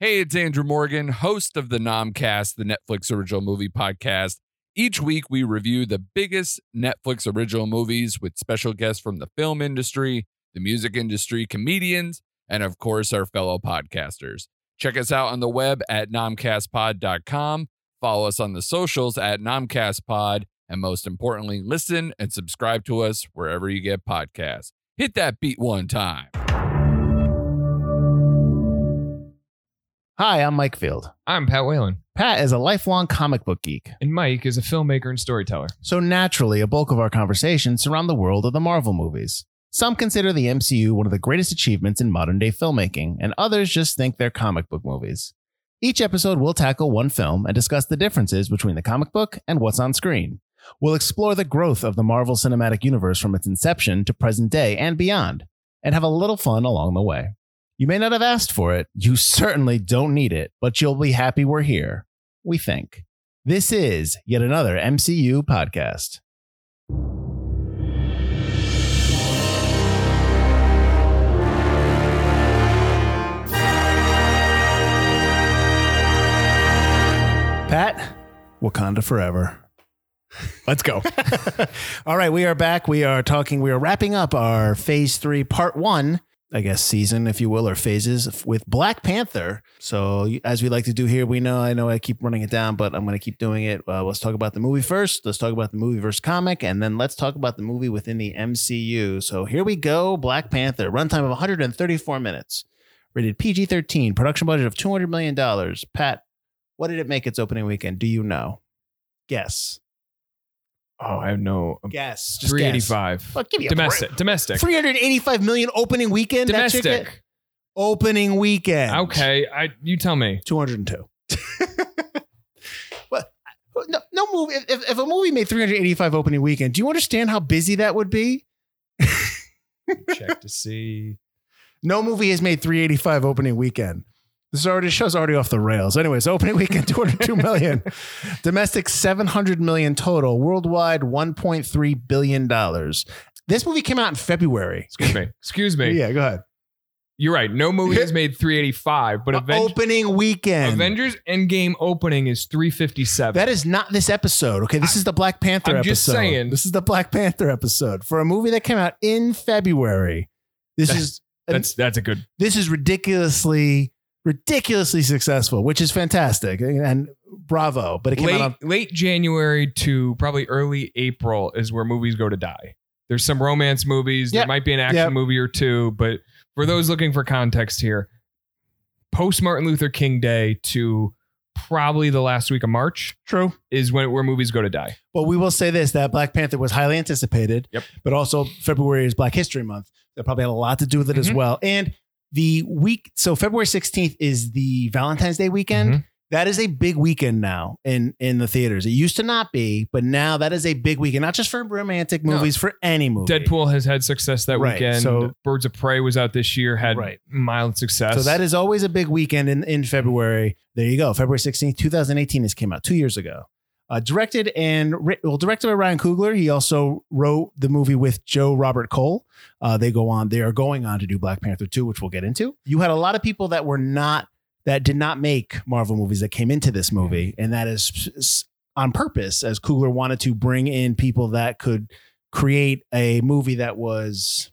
Hey, it's Andrew Morgan, host of the Nomcast, the Netflix original movie podcast. Each week, we review the biggest Netflix original movies with special guests from the film industry, the music industry, comedians, and of course, our fellow podcasters. Check us out on the web at nomcastpod.com. Follow us on the socials at nomcastpod. And most importantly, listen and subscribe to us wherever you get podcasts. Hit that beat one time. Hi, I'm Mike Field. I'm Pat Whalen, Pat is a lifelong comic book geek, and Mike is a filmmaker and storyteller. so naturally, a bulk of our conversations surround the world of the Marvel movies. Some consider the MCU one of the greatest achievements in modern day filmmaking, and others just think they're comic book movies. Each episode we'll tackle one film and discuss the differences between the comic book and what's on screen. We'll explore the growth of the Marvel Cinematic Universe from its inception to present day and beyond, and have a little fun along the way. You may not have asked for it, you certainly don't need it, but you'll be happy we're here. We think. This is yet another MCU podcast. Pat, Wakanda forever. Let's go. All right, we are back. We are talking, we are wrapping up our phase three, part one, I guess, season, if you will, or phases with Black Panther. So, as we like to do here, we know, I know I keep running it down, but I'm going to keep doing it. Uh, let's talk about the movie first. Let's talk about the movie versus comic, and then let's talk about the movie within the MCU. So, here we go Black Panther, runtime of 134 minutes, rated PG 13, production budget of $200 million. Pat, what did it make its opening weekend? Do you know? Guess. Oh, I have no. Um, guess. Just Three guess. Well, give me a domestic. break. Domestic. 385 million opening weekend. That chick- Domestic. Opening weekend. Okay, I. You tell me. 202. well, no, no movie. If, if a movie made 385 opening weekend, do you understand how busy that would be? Check to see. No movie has made 385 opening weekend. This already show's already off the rails. Anyways, opening weekend 202 million, domestic 700 million total, worldwide 1.3 billion dollars. This movie came out in February. Excuse me. Excuse me. Yeah, go ahead. You're right. No movie has made 385, but Aven- opening weekend. Avengers Endgame opening is 357. That is not this episode. Okay, this is the Black Panther I'm episode. just saying. This is the Black Panther episode for a movie that came out in February. This That- is that's that's a good. this is ridiculously ridiculously successful, which is fantastic and bravo. But it came Late out on late January to probably early April is where movies go to die. There's some romance movies. Yep. There might be an action Yep. movie or two, but for those looking for context here, post Martin Luther King Day to probably the last week of March true. is when where movies go to die. But we will say this: that Black Panther was highly anticipated. Yep. But also February is Black History Month. That probably had a lot to do with it as Mhm. well. And the week, so February sixteenth is the Valentine's Day weekend. Mhm. That is a big weekend now in in the theaters. It used to not be, but now that is a big weekend, not just for romantic No. movies, for any movie. Deadpool has had success that Right, weekend. so- Birds of Prey was out this year, had Right. mild success. So that is always a big weekend in, in February. There you go. February 16th, 2018. This came out two years ago. Uh, directed and well, directed by Ryan Coogler. He also wrote the movie with Joe Robert Cole. Uh, they go on. They are going on to do Black Panther 2, which we'll get into. You had a lot of people that were not that did not make Marvel movies that came into this movie, and that is on purpose, as Coogler wanted to bring in people that could create a movie that was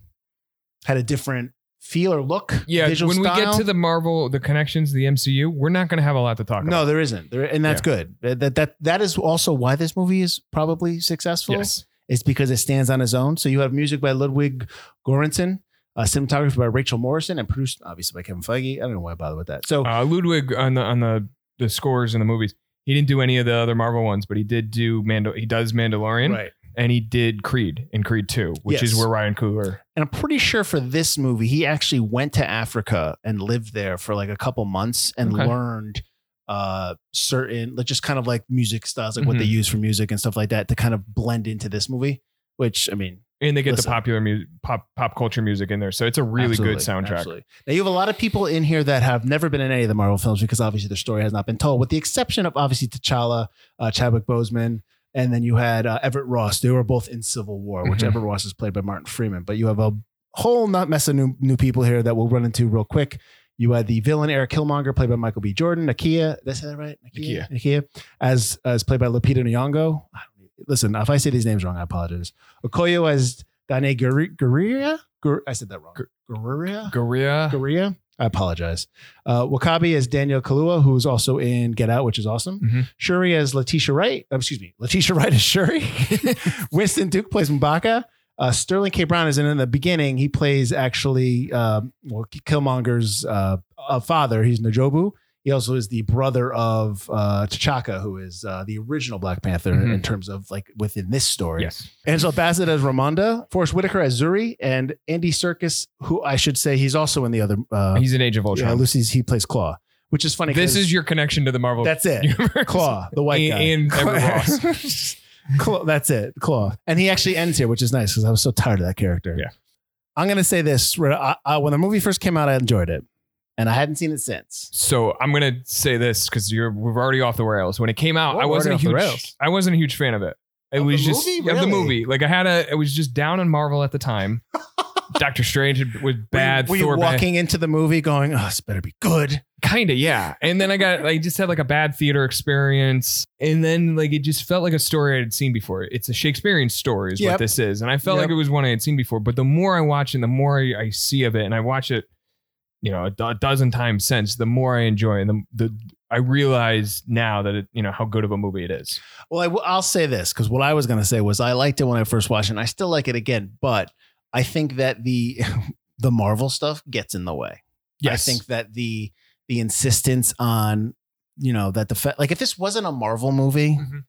had a different feel or look. yeah. When we get to the Marvel, the connections, the MCU, we're not going to have a lot to talk No, about. No, there isn't. There, and that's good. That, that that is also why this movie is probably successful. Yes. It's because it stands on its own. So you have music by Ludwig Göransson, uh, cinematography by Rachel Morrison, and produced obviously by Kevin Feige. I don't know why I bother with that. So Uh, Ludwig on the on the the scores in the movies. He didn't do any of the other Marvel ones, but he did do Mando. He does Mandalorian, right. And he did Creed in Creed Two, which Yes. is where Ryan Coogler. And I'm pretty sure for this movie, he actually went to Africa and lived there for like a couple months and Okay. learned uh, certain like just kind of like music styles, like what they use for music and stuff like that, to kind of blend into this movie. Which I mean, and they get Listen. the popular music, pop pop culture music in there, so it's a really good soundtrack. absolutely. Now you have a lot of people in here that have never been in any of the Marvel films because obviously their story has not been told, with the exception of obviously T'Challa, uh, Chadwick Boseman, and then you had uh, Everett Ross. They were both in Civil War, which Mhm. Everett Ross is played by Martin Freeman. But you have a whole nut mess of new new people here that we'll run into real quick. You had the villain Eric Killmonger, played by Michael B. Jordan. Nakia, did I say that right? Nakia, Nakia, as as played by Lupita Nyong'o. Listen, if I say these names wrong, I apologize. Okoye as Dane Guerrilla. Gur- I said that wrong. Guerrilla. Korea. Korea. I apologize. Uh, W'Kabi as Daniel Kaluuya, who's also in Get Out, which is awesome. Mhm. Shuri as Letitia Wright. uh, excuse me, Letitia Wright as Shuri. Winston Duke plays Mbaku. Uh, Sterling K. Brown is in, in the beginning. He plays actually um, well, Killmonger's uh, uh, father. He's N'Jobu. He also is the brother of uh, T'Chaka, who is uh, the original Black Panther Mhm. in terms of like within this story. Yes. Angela Bassett as Ramonda, Forest Whitaker as Zuri, and Andy Serkis, who I should say he's also in the other. Uh, He's in Age of yeah, Ultron. Lucy's he plays Claw, which is funny. This is your connection to the Marvel. that's it. universe. Claw, the white guy, and, and Everett Ross. Claw, that's it. Claw, and he actually ends here, which is nice because I was so tired of that character. Yeah. I'm gonna say this: I, I, when the movie first came out, I enjoyed it, and I hadn't seen it since. So I'm gonna say this because you're we're already off the rails. When it came out, Whoa, I we're wasn't a already off the huge rails. I wasn't a huge fan of it. It Of was the just movie? of the Really? movie. Like I had a I was just down on Marvel at the time. Doctor Strange had- was bad. Were you, were Thor you bad. walking into the movie going, "Oh, this better be good"? Kinda, yeah. And then I got I just had like a bad theater experience. And then like it just felt like a story I had seen before. It's a Shakespearean story, is Yep. what this is. And I felt Yep. like it was one I had seen before. But the more I watch and the more I, I see of it, and I watch it, you know, a, a dozen times since, the more I enjoy it. And the the I realize now that it, you know, how good of a movie it is. Well, I w- I'll say this because what I was going to say was I liked it when I first watched it. and I still like it again, but I think that the the Marvel stuff gets in the way. yes. I think that the the insistence on you know that the fa- like if this wasn't a Marvel movie, Mhm.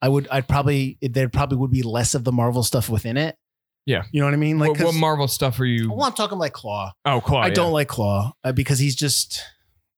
I would I'd probably there probably would be less of the Marvel stuff within it. Yeah. you know what I mean. Like, what, what 'cause- Marvel stuff are you? well, I'm talking like Claw. Oh, Claw. I yeah. don't like Claw uh, because he's just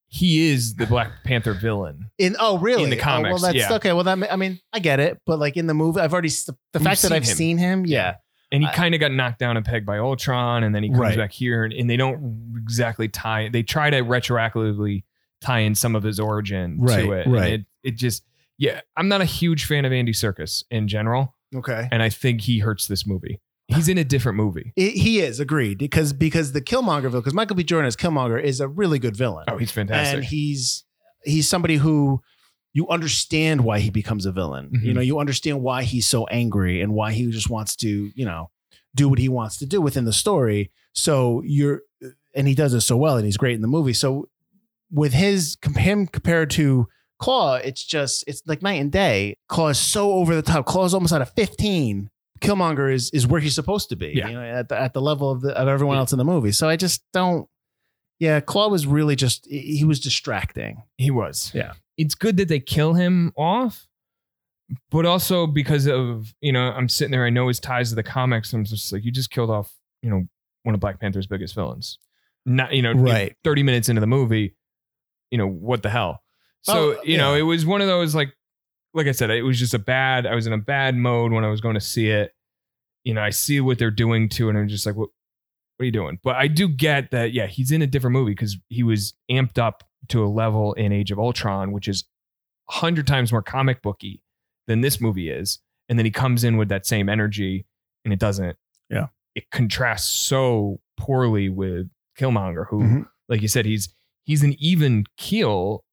He is the Black Panther villain. in. Oh, really? In the Oh, comics, well, that's yeah. okay. Well, that I mean, I get it, but like in the movie, I've already s- the We've fact that seen I've him. seen him. Yeah, and he kind of got knocked down a peg by Ultron, and then he comes Right. back here, and, and they don't exactly tie. They try to retroactively tie in some of his origin Right, to it. and right. it, it just, yeah, I'm not a huge fan of Andy Serkis in general, okay. and I think he hurts this movie. He's in a different movie. It, he is agreed because because the Killmonger villain because Michael B. Jordan as Killmonger is a really good villain. Oh, he's fantastic. and he's he's somebody who you understand why he becomes a villain. Mhm. You know, you understand why he's so angry and why he just wants to, you know, do what he wants to do within the story. So you're and he does it so well and he's great in the movie. So with his him compared to Claw, it's just it's like night and day. Claw is so over the top. Claw is almost out of 15. Killmonger is is where he's supposed to be. Yeah. You know, at the at the level of the of everyone else in the movie. So I just don't yeah, Claw was really just he was distracting. he was. Yeah. It's good that they kill him off, but also because of, you know, I'm sitting there, I know his ties to the comics. I'm just like, you just killed off, you know, one of Black Panther's biggest villains. Not, you know, Right. 30 minutes into the movie, you know, what the hell? So, Oh, you know, it was one of those like, like I said, it was just a bad, I was in a bad mode when I was going to see it. You know, I see what they're doing to it, and I'm just like, what, what are you doing? But I do get that, yeah, he's in a different movie because he was amped up to a level in Age of Ultron, which is a hundred times more comic booky than this movie is. And then he comes in with that same energy and it doesn't. Yeah. It contrasts so poorly with Killmonger, who, Mhm. like you said, he's he's an even keel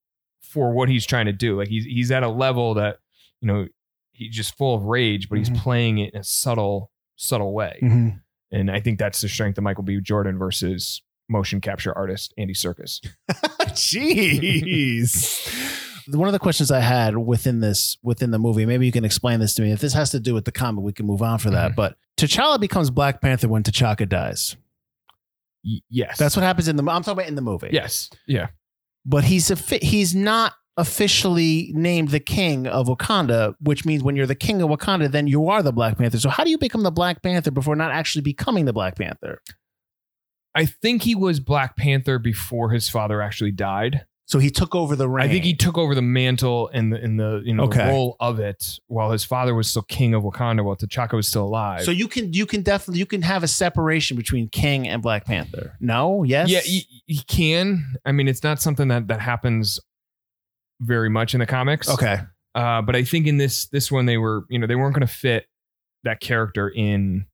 for what he's trying to do. Like he's he's at a level that, you know, he's just full of rage, but Mhm. he's playing it in a subtle, subtle way. Mm-hmm. And I think that's the strength of Michael B. Jordan versus motion capture artist Andy Serkis. Jeez. One of the questions I had within this within the movie, maybe you can explain this to me. If this has to do with the comic, we can move on for that. Mhm. But T'Challa becomes Black Panther when T'Chaka dies. Y- yes. That's what happens in the. I'm talking about in the movie. Yes. Yeah. But he's a he's not officially named the king of Wakanda, which means when you're the king of Wakanda, then you are the Black Panther. So how do you become the Black Panther before not actually becoming the Black Panther? I think he was Black Panther before his father actually died. So he took over the reign. I think he took over the mantle and the in the you know Okay. the role of it while his father was still king of Wakanda while T'Chaka was still alive. So you can you can definitely you can have a separation between King and Black Panther. No, yes, yeah, he, he can. I mean, it's not something that that happens very much in the comics. okay, Uh, but I think in this this one they were you know they weren't going to fit that character in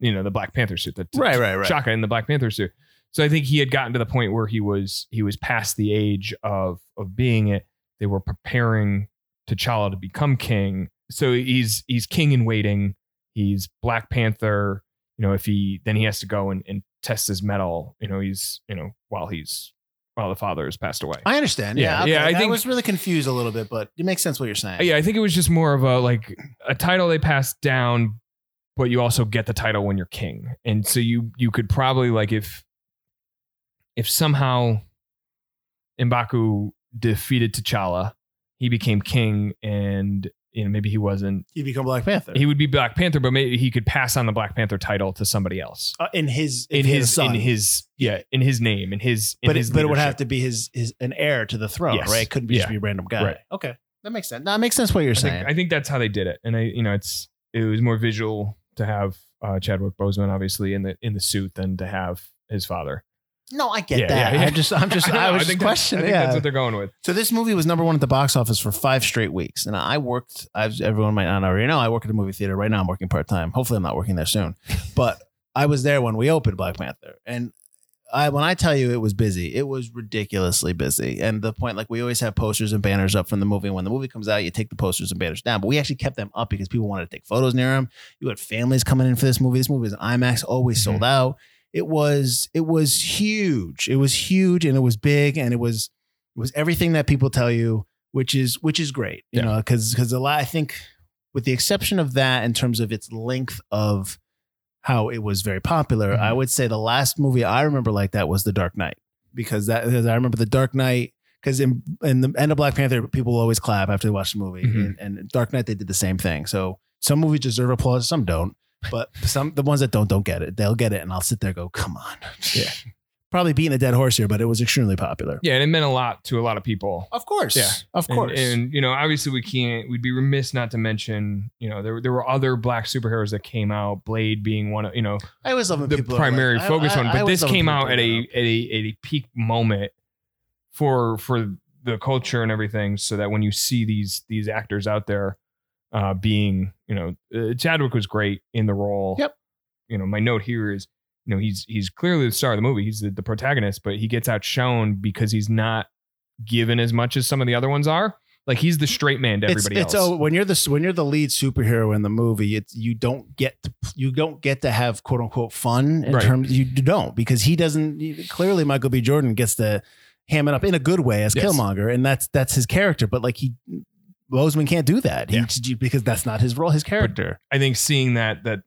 you know the Black Panther suit. The, right, right, right. Shaka in the Black Panther suit. So I think he had gotten to the point where he was he was past the age of of being it. They were preparing T'Challa to become king. So he's he's king in waiting. He's Black Panther. You know, if he then he has to go and, and test his metal. You know, he's you know while he's while the father has passed away. I understand. Yeah, Yeah, okay. yeah, I I think- was really confused a little bit, but it makes sense what you're saying. yeah, I think it was just more of a like a title they passed down, but you also get the title when you're king, and so you you could probably like if if somehow Mbaku defeated T'Challa, he became king, and you know maybe he wasn't. He'd become Black Panther He would be Black Panther, but maybe he could pass on the Black Panther title to somebody else uh, in his in his, his son. in his yeah in his name in his in but his it, but it would have to be his his an heir to the throne, Yes. right? It couldn't be just be a random guy. Right. Okay, that makes sense. No, it makes sense what you're I saying. think, I think that's how they did it, and I, you know, it's it was more visual to have uh, Chadwick Boseman obviously in the in the suit than to have his father. No, I get Yeah, that. yeah, yeah. I'm just, I'm just, I, know, was just think that's- questioning. I think yeah. that's what they're going with. So this movie was number one at the box office for five straight weeks, and I worked. As everyone might not already know, I work at a movie theater right now. I'm working part time. Hopefully, I'm not working there soon. But I was there when we opened Black Panther, and I when I tell you it was busy, it was ridiculously busy. And the point, like we always have posters and banners up from the movie. And when the movie comes out, you take the posters and banners down. But we actually kept them up because people wanted to take photos near them. You had families coming in for this movie. This movie was IMAX, always mm-hmm. sold out. It was it was huge. It was huge and it was big and it was it was everything that people tell you, which is which is great. You Yeah. know, because because a lot I think with the exception of that in terms of its length of how it was very popular, Mhm. I would say the last movie I remember like that was The Dark Knight. Because that because I remember The Dark Knight because in in the end of Black Panther, people always clap after they watch the movie. Mhm. And, and Dark Knight they did the same thing. So some movies deserve applause, some don't. But some the ones that don't don't get it. They'll get it, and I'll sit there and go, "Come on." Yeah. Probably beating a dead horse here, but it was extremely popular. Yeah, and it meant a lot to a lot of people. Of course. Yeah. Of course. And, you know, obviously we can't. We'd be remiss not to mention. You know, there there were other black superheroes that came out. Blade being one of you know I always love the primary like- focus I- one. I But always this came out at a, at a at a peak moment for for the culture and everything, so that when you see these these actors out there uh, being, you know, uh, Chadwick was great in the role. Yep. You know, my note here is, you know, he's he's clearly the star of the movie. He's the, the protagonist, but he gets outshone because he's not given as much as some of the other ones are. Like he's the straight man to everybody it's else. oh, when you're the when you're the lead superhero in the movie, it's you don't get to, you don't get to have quote unquote fun in Right. terms you don't because he doesn't clearly Michael B. Jordan gets to ham it up in a good way as Yes. Killmonger, and that's that's his character. But like he Boseman can't do that. He, Yeah. because that's not his role, his character. I think seeing that that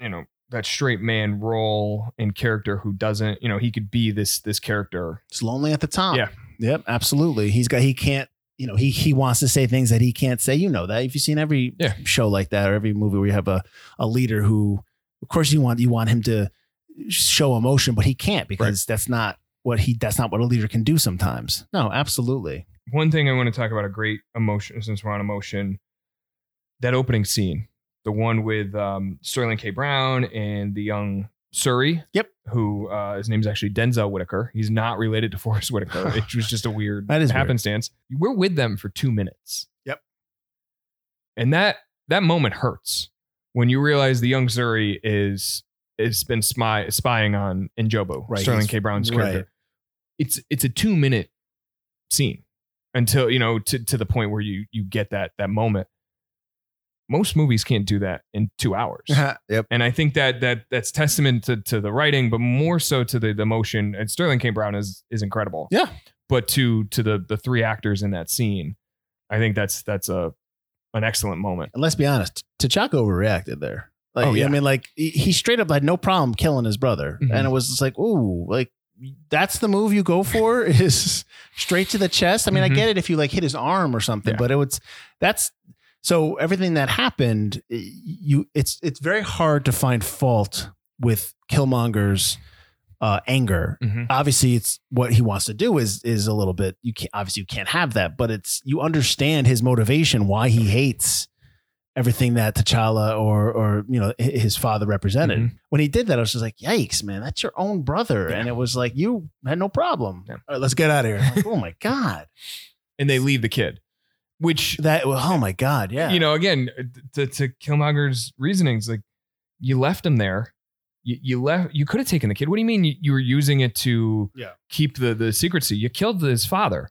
you know that straight man role and character who doesn't you know he could be this this character It's lonely at the top. Yeah. Yep. Absolutely. He's got. He can't. You know. He he wants to say things that he can't say. You know that. If you've seen every Yeah. show like that or every movie where you have a a leader who, of course, you want you want him to show emotion, but he can't because that's not what he. That's not what a leader can do sometimes. No. Absolutely. One thing I want to talk about a great emotion since we're on emotion that opening scene the one with um, Sterling K Brown and the young Zuri Yep. who uh, his name is actually Denzel Whitaker he's not related to Forest Whitaker it was just a weird That is weird. happenstance we're with them for two minutes Yep. and that that moment hurts when you realize the young Zuri is has been spy, spying on Njobu, Right, Sterling he's- K. Brown's right. character. It's it's a two minute scene until you know to, to the point where you you get that that moment. Most movies can't do that in two hours, yep. and I think that that that's testament to, to the writing, but more so to the the emotion. And Sterling K. Brown is is incredible, Yeah. But to to the the three actors in that scene, I think that's that's a an excellent moment. And let's be honest, T'Chaka overreacted there. Like, Oh, yeah. I mean, like he- straight up had no problem killing his brother, Mhm. and it was just like, ooh, like that's the move you go for is straight to the chest. I mean, Mhm. I get it if you like hit his arm or something, Yeah. but it was that's so everything that happened. You, it's it's very hard to find fault with Killmonger's uh, anger. Mhm. Obviously, it's what he wants to do is is a little bit. You can't obviously you can't have that, but it's you understand his motivation why he hates everything that T'Challa or or you know his father represented. Mhm. When he did that, I was just like, "Yikes, man! That's your own brother," and it was like you had no problem. Yeah. All right, let's get out of here. Like, oh my god, And they leave the kid, which that oh my god, yeah, you know, again, to, to Killmonger's reasonings, like you left him there. You, you left. You could have taken the kid. What do you mean? You, you were using it to Yeah. keep the the secrecy. You killed his father.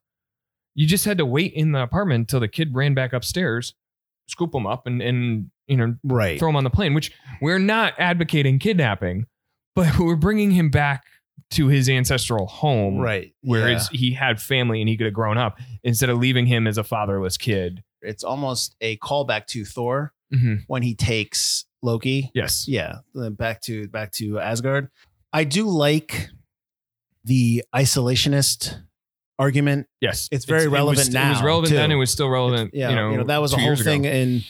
You just had to wait in the apartment until the kid ran back upstairs, scoop him up, and and you know right. throw him on the plane. Which we're not advocating kidnapping, but we're bringing him back to his ancestral home, Right. Whereas he had family and he could have grown up instead of leaving him as a fatherless kid. it's almost a callback to Thor Mm-hmm. when he takes Loki. Yes. Yeah, back to back to Asgard. I do like the isolationist argument. Yes, It's very it was- relevant It was relevant too. then. It was still relevant. Yeah, you know, that was a whole years ago. thing in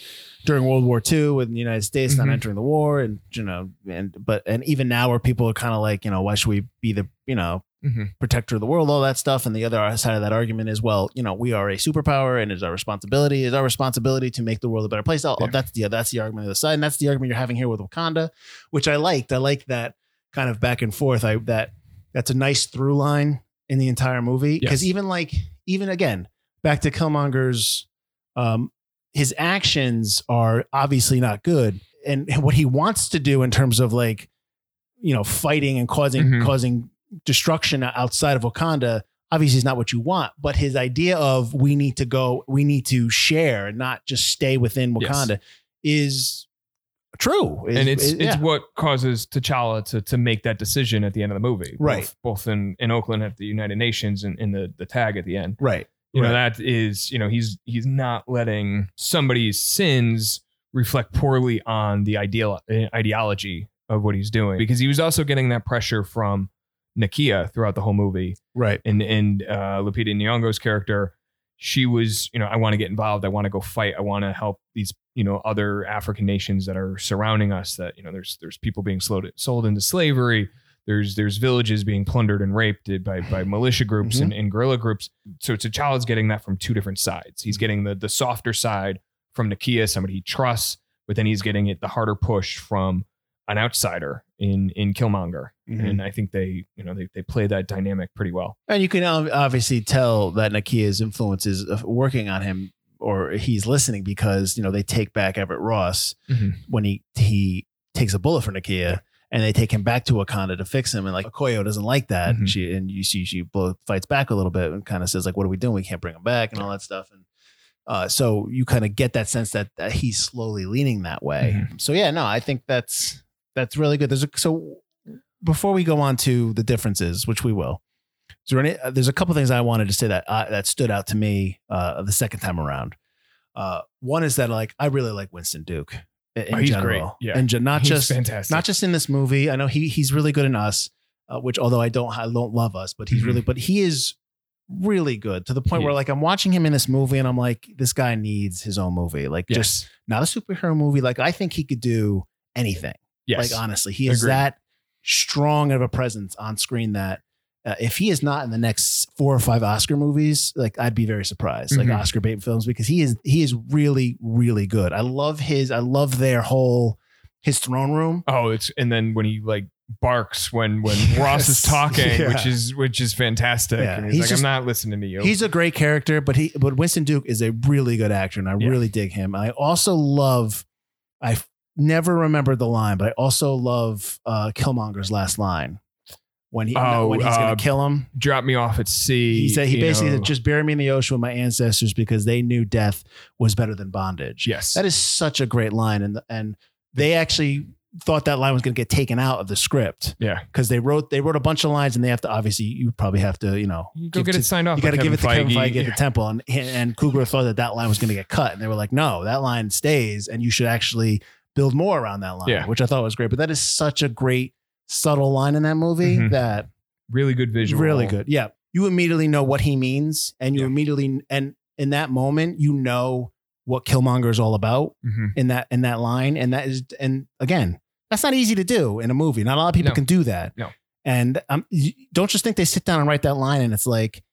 during World War II with the United States not Mhm. entering the war, and you know, and but and even now where people are kind of like, you know, why should we be the you know Mhm. protector of the world, all that stuff. And the other side of that argument is, well, you know, we are a superpower and it's our responsibility, it's our responsibility to make the world a better place. Oh, Yeah. That's the that's the argument of the side. And that's the argument you're having here with Wakanda, which I liked. I like that kind of back and forth. I that that's a nice through line in the entire movie. Because Yes. even like even again, back to Killmonger's um his actions are obviously not good. And what he wants to do in terms of like, you know, fighting and causing Mhm. causing destruction outside of Wakanda obviously is not what you want. But his idea of we need to go, we need to share, and not just stay within Yes. Wakanda, is true. And it's it's yeah. what causes T'Challa to to make that decision at the end of the movie, Right. Both, both in in Oakland at the United Nations and in the the tag at the end. right. You know that is you know he's he's not letting somebody's sins reflect poorly on the ideal uh, ideology of what he's doing because he was also getting that pressure from Nakia throughout the whole movie Right. and and uh, Lupita Nyong'o's character, she was, you know, I want to get involved. I want to go fight. I want to help these, you know, other African nations that are surrounding us. That you know, there's there's people being sold sold into slavery. There's there's villages being plundered and raped by by militia groups and, mm-hmm. and guerrilla groups. So T'Challa's getting that from two different sides. He's getting the the softer side from Nakia, somebody he trusts, but then he's getting it the harder push from an outsider in in Killmonger. Mhm. And I think they, you know, they they play that dynamic pretty well. And you can obviously tell that Nakia's influence is uh, working on him or he's listening because, you know, they take back Everett Ross Mhm. when he he takes a bullet for Nakia and they take him back to Wakanda to fix him. And like Okoye doesn't like that. Mhm. And she and you see she fights back a little bit and kind of says like, what are we doing? We can't bring him back and all that stuff. And uh, so you kind of get that sense that, that he's slowly leaning that way. So yeah, no, I think that's that's really good. There's a, so before we go on to the differences, which we will, is there any? Uh, there's a couple things I wanted to say that uh, that stood out to me uh, the second time around. Uh, one is that like I really like Winston Duke in, Oh, he's general, great. Yeah. and not He's just fantastic. not just in this movie. I know he he's really good in Us, uh, which although I don't I don't love Us, but he's Mhm. really but he is really good to the point He where like I'm watching him in this movie and I'm like this guy needs his own movie, like yes. just not a superhero movie. Like I think he could do anything. Yes. Like honestly, he is Agreed. that strong of a presence on screen that uh, if he is not in the next four or five Oscar movies, like I'd be very surprised, like Mhm. Oscar bait films, because he is he is really really good. I love his I love their whole his throne room. oh, it's and then when he like barks when when Ross is talking, Yeah. which is which is fantastic. Yeah. And he's, He's like, just- I'm not listening to you. He's a great character, but he but Winston Duke is a really good actor, and I Yeah. really dig him. I also love I never remember the line, but I also love uh, Killmonger's last line when he Oh, when he's uh, gonna kill him. Drop me off at sea. He said he basically know. said, just bury me in the ocean with my ancestors because they knew death was better than bondage. yes. That is such a great line. And and they actually thought that line was going to get taken out of the script yeah. because they wrote they wrote a bunch of lines and they have to obviously you probably have to you know You go get to- it signed off. you got to give it to Kevin Feige Yeah. at the temple and and Coogler thought that that line was going to get cut and they were like no that line stays and you should actually build more around that line Yeah. which I thought was great but that is such a great subtle line in that movie Mhm. that Really good visual. Really good. Yeah. You immediately know what he means and you Yeah. immediately and in that moment you know what Killmonger is all about Mhm. in that in that line and that is and again, that's not easy to do in a movie. Not a lot of people No. can do that. No. And um, you- don't just think they sit down and write that line and it's like,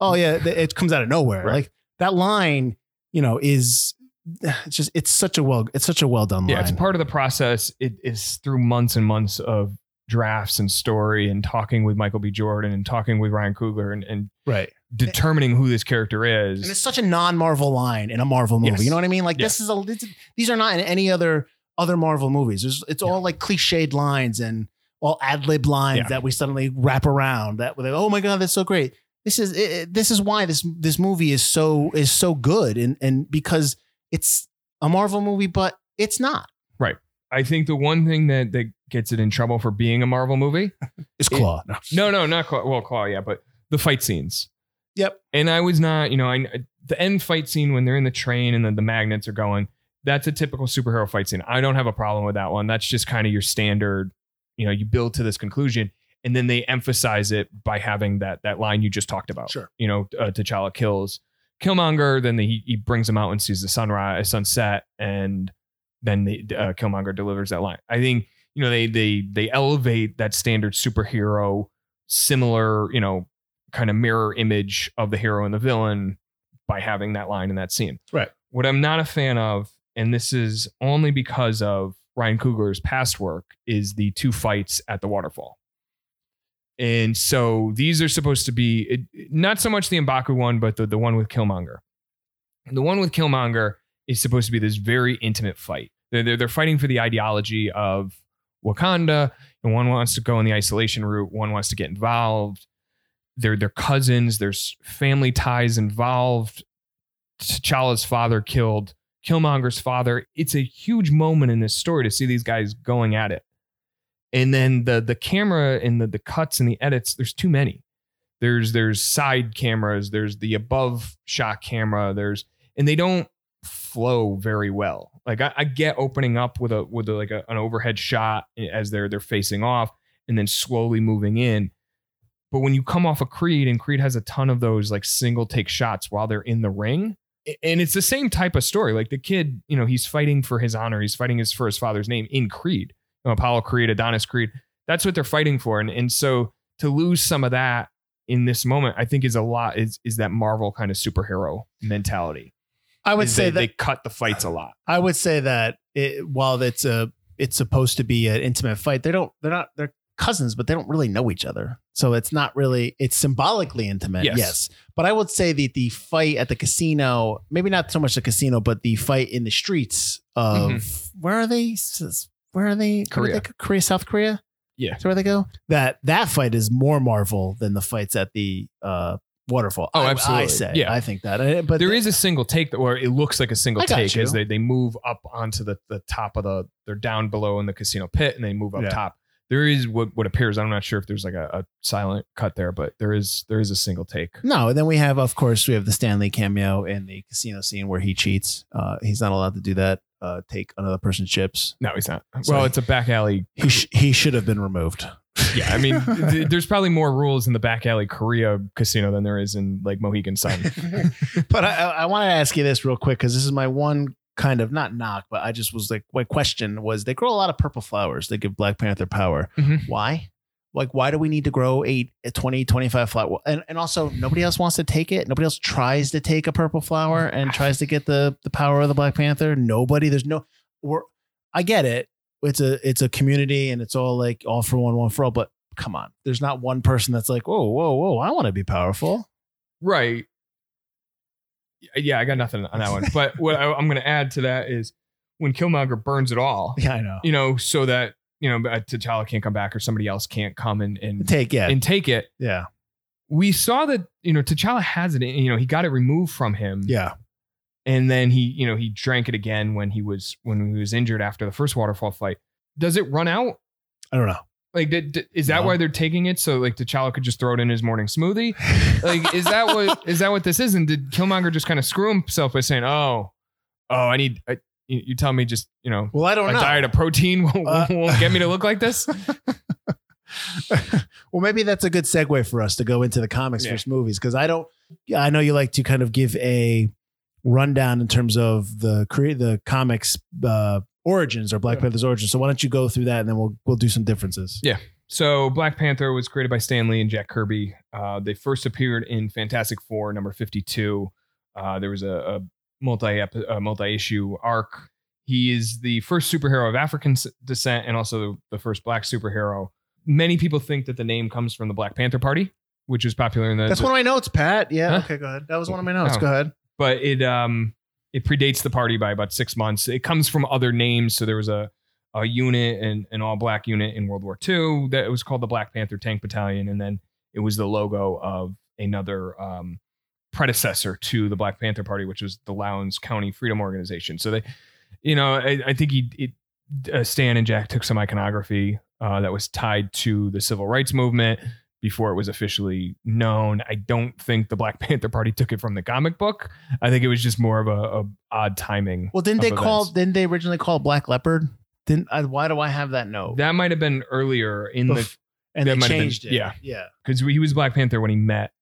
oh yeah, th- it comes out of nowhere. Right. Like that line, you know, is it's just it's such a well it's such a well done line. Yeah, line. it's part of the process. It is through months and months of drafts and story and talking with Michael B. Jordan and talking with Ryan Coogler and, and right. determining who this character is. And it's such a non-Marvel line in a Marvel movie. Yes. You know what I mean? Like Yeah. this is a this, these are not in any other other Marvel movies. There's, it's all like cliched lines and all ad lib lines Yeah. that we suddenly wrap around. That we're like, oh my god, that's so great. This is it- this is why this this movie is so is so good and and because it's a Marvel movie, but it's not. Right. I think the one thing that, that gets it in trouble for being a Marvel movie. It- Claw. No, no, not Claw. Well, Claw, yeah, but the fight scenes. Yep. And I was not, you know, I the end fight scene when they're in the train and then the magnets are going. That's a typical superhero fight scene. I don't have a problem with that one. That's just kind of your standard. You know, you build to this conclusion, and then they emphasize it by having that that line you just talked about. Sure. You know, uh, T'Challa kills Killmonger, then he, he brings him out and sees the sunrise, sunset, and then the, uh, Killmonger delivers that line. I think you know they they they elevate that standard superhero similar you know kind of mirror image of the hero and the villain by having that line in that scene Right. what i'm not a fan of and this is only because of ryan coogler's past work is the two fights at the waterfall and so these are supposed to be not so much the Mbaku one but the, the one with killmonger. The one with killmonger is supposed to be this very intimate fight. They're, they're, they're fighting for the ideology of wakanda. And one wants to go in the isolation route. One wants to get involved. They're they're cousins. There's family ties involved. T'challa's father killed killmonger's father. It's a huge moment in this story to see these guys going at it and then the the camera and the, the cuts and the edits there's too many. There's there's side cameras there's the above shot camera there's and they don't flow very well. Like i, I get opening up with a with a, like a, an overhead shot as they're they're facing off and then slowly moving in. But when you come off a creed and creed has a ton of those like single take shots while they're in the ring and it's the same type of story. Like the kid you know he's fighting for his honor. He's fighting his for his father's name in creed Um, apollo creed adonis creed that's what they're fighting for and, and so to lose some of that in this moment i think is a lot is is that marvel kind of superhero mentality I would say they, that they cut the fights a lot I would say that it, while it's a it's supposed to be an intimate fight, they don't they're not they're cousins, but they don't really know each other. So it's not really it's symbolically intimate, yes. Yes. But I would say that the fight at the casino, maybe not so much the casino, but the fight in the streets of mm-hmm. where are they? S- Where are they? where Korea. they? Korea, South Korea. Yeah. Is where they go. That that fight is more Marvel than the fights at the uh, waterfall. Oh, I- I, absolutely. say, Yeah. I think that. Uh, But there is a single take that where it looks like a single take you. as they, they move up onto the, the top of the they're down below in the casino pit and they move up Yeah. top. There is what, what appears. I'm not sure if there's like a, a silent cut there, but there is there is a single take. No, and then we have, of course, we have the Stan Lee cameo in the casino scene where he cheats. Uh, he's not allowed to do that. Uh, take another person's chips. No, he's not. Sorry. Well, it's a back alley. He sh- he should have been removed. Yeah, I mean, th- there's probably more rules in the back alley Korea casino than there is in like Mohegan Sun. but I, I, I want to ask you this real quick because this is my one kind of not knock, but I just was like, my question was they grow a lot of purple flowers. They give Black Panther power. Mhm. Why? Like, why do we need to grow eight, 20, 25 flower? And, and also, nobody else wants to take it. Nobody else tries to take a purple flower and tries to get the, the power of the Black Panther. Nobody. There's no. We're, I get it. It's a it's a community and it's all like all for one, one for all. But come on, there's not one person that's like, whoa, whoa, whoa, I want to be powerful. right. Yeah, I got nothing on that one. But what I, I'm going to add to that is when Killmonger burns it all, Yeah, I know. you know, so that you know uh, T'Challa can't come back or somebody else can't come and and, Take yeah, and take it. yeah, We saw that you know T'Challa has it. You know, he got it removed from him, yeah. and then he you know he drank it again when he was when he was injured after the first waterfall fight. Does it run out? I don't know. Like, did, did- is that No. why they're taking it? So like T'Challa could just throw it in his morning smoothie? Like, is that what is that what this is? And did Killmonger just kind of screw himself by saying, "Oh, oh, I need." I, you, you tell me just you know Well, I don't a know. diet of protein won't, Uh, won't get me to look like this. well, maybe that's a good segue for us to go into the comics Yeah. versus movies because I don't. I know you like to kind of give a rundown in terms of the create the comics uh, origins or Black Yeah. Panther's origins. So why don't you go through that and then we'll we'll do some differences. Yeah. So Black Panther was created by Stan Lee and Jack Kirby. Uh, they first appeared in Fantastic Four number 52. Uh, there was a, a multi a multi issue arc. He is the first superhero of African descent and also the first black superhero. Many people think that the name comes from the Black Panther Party, which was popular in the. That's one of my notes, Pat. Yeah. Huh? Okay, go ahead. That was one of my notes. Oh. Go ahead. but it um it predates the party by about six months. It comes from other names. So there was a a unit and an all black unit in World War II that was called the Black Panther Tank Battalion, and then it was the logo of another um, predecessor to the Black Panther Party, which was the Lowndes County Freedom Organization. So they, you know, I, I think he it, uh, Stan and Jack took some iconography uh, that was tied to the civil rights movement before it was officially known. I don't think the Black Panther Party took it from the comic book. I think it was just more of a, a odd timing. Well, didn't they call? Didn't they originally call Black Leopard? Didn't why do I have that note? That might have been earlier in the and they have been- changed it. yeah. yeah. because he was Black Panther when he met.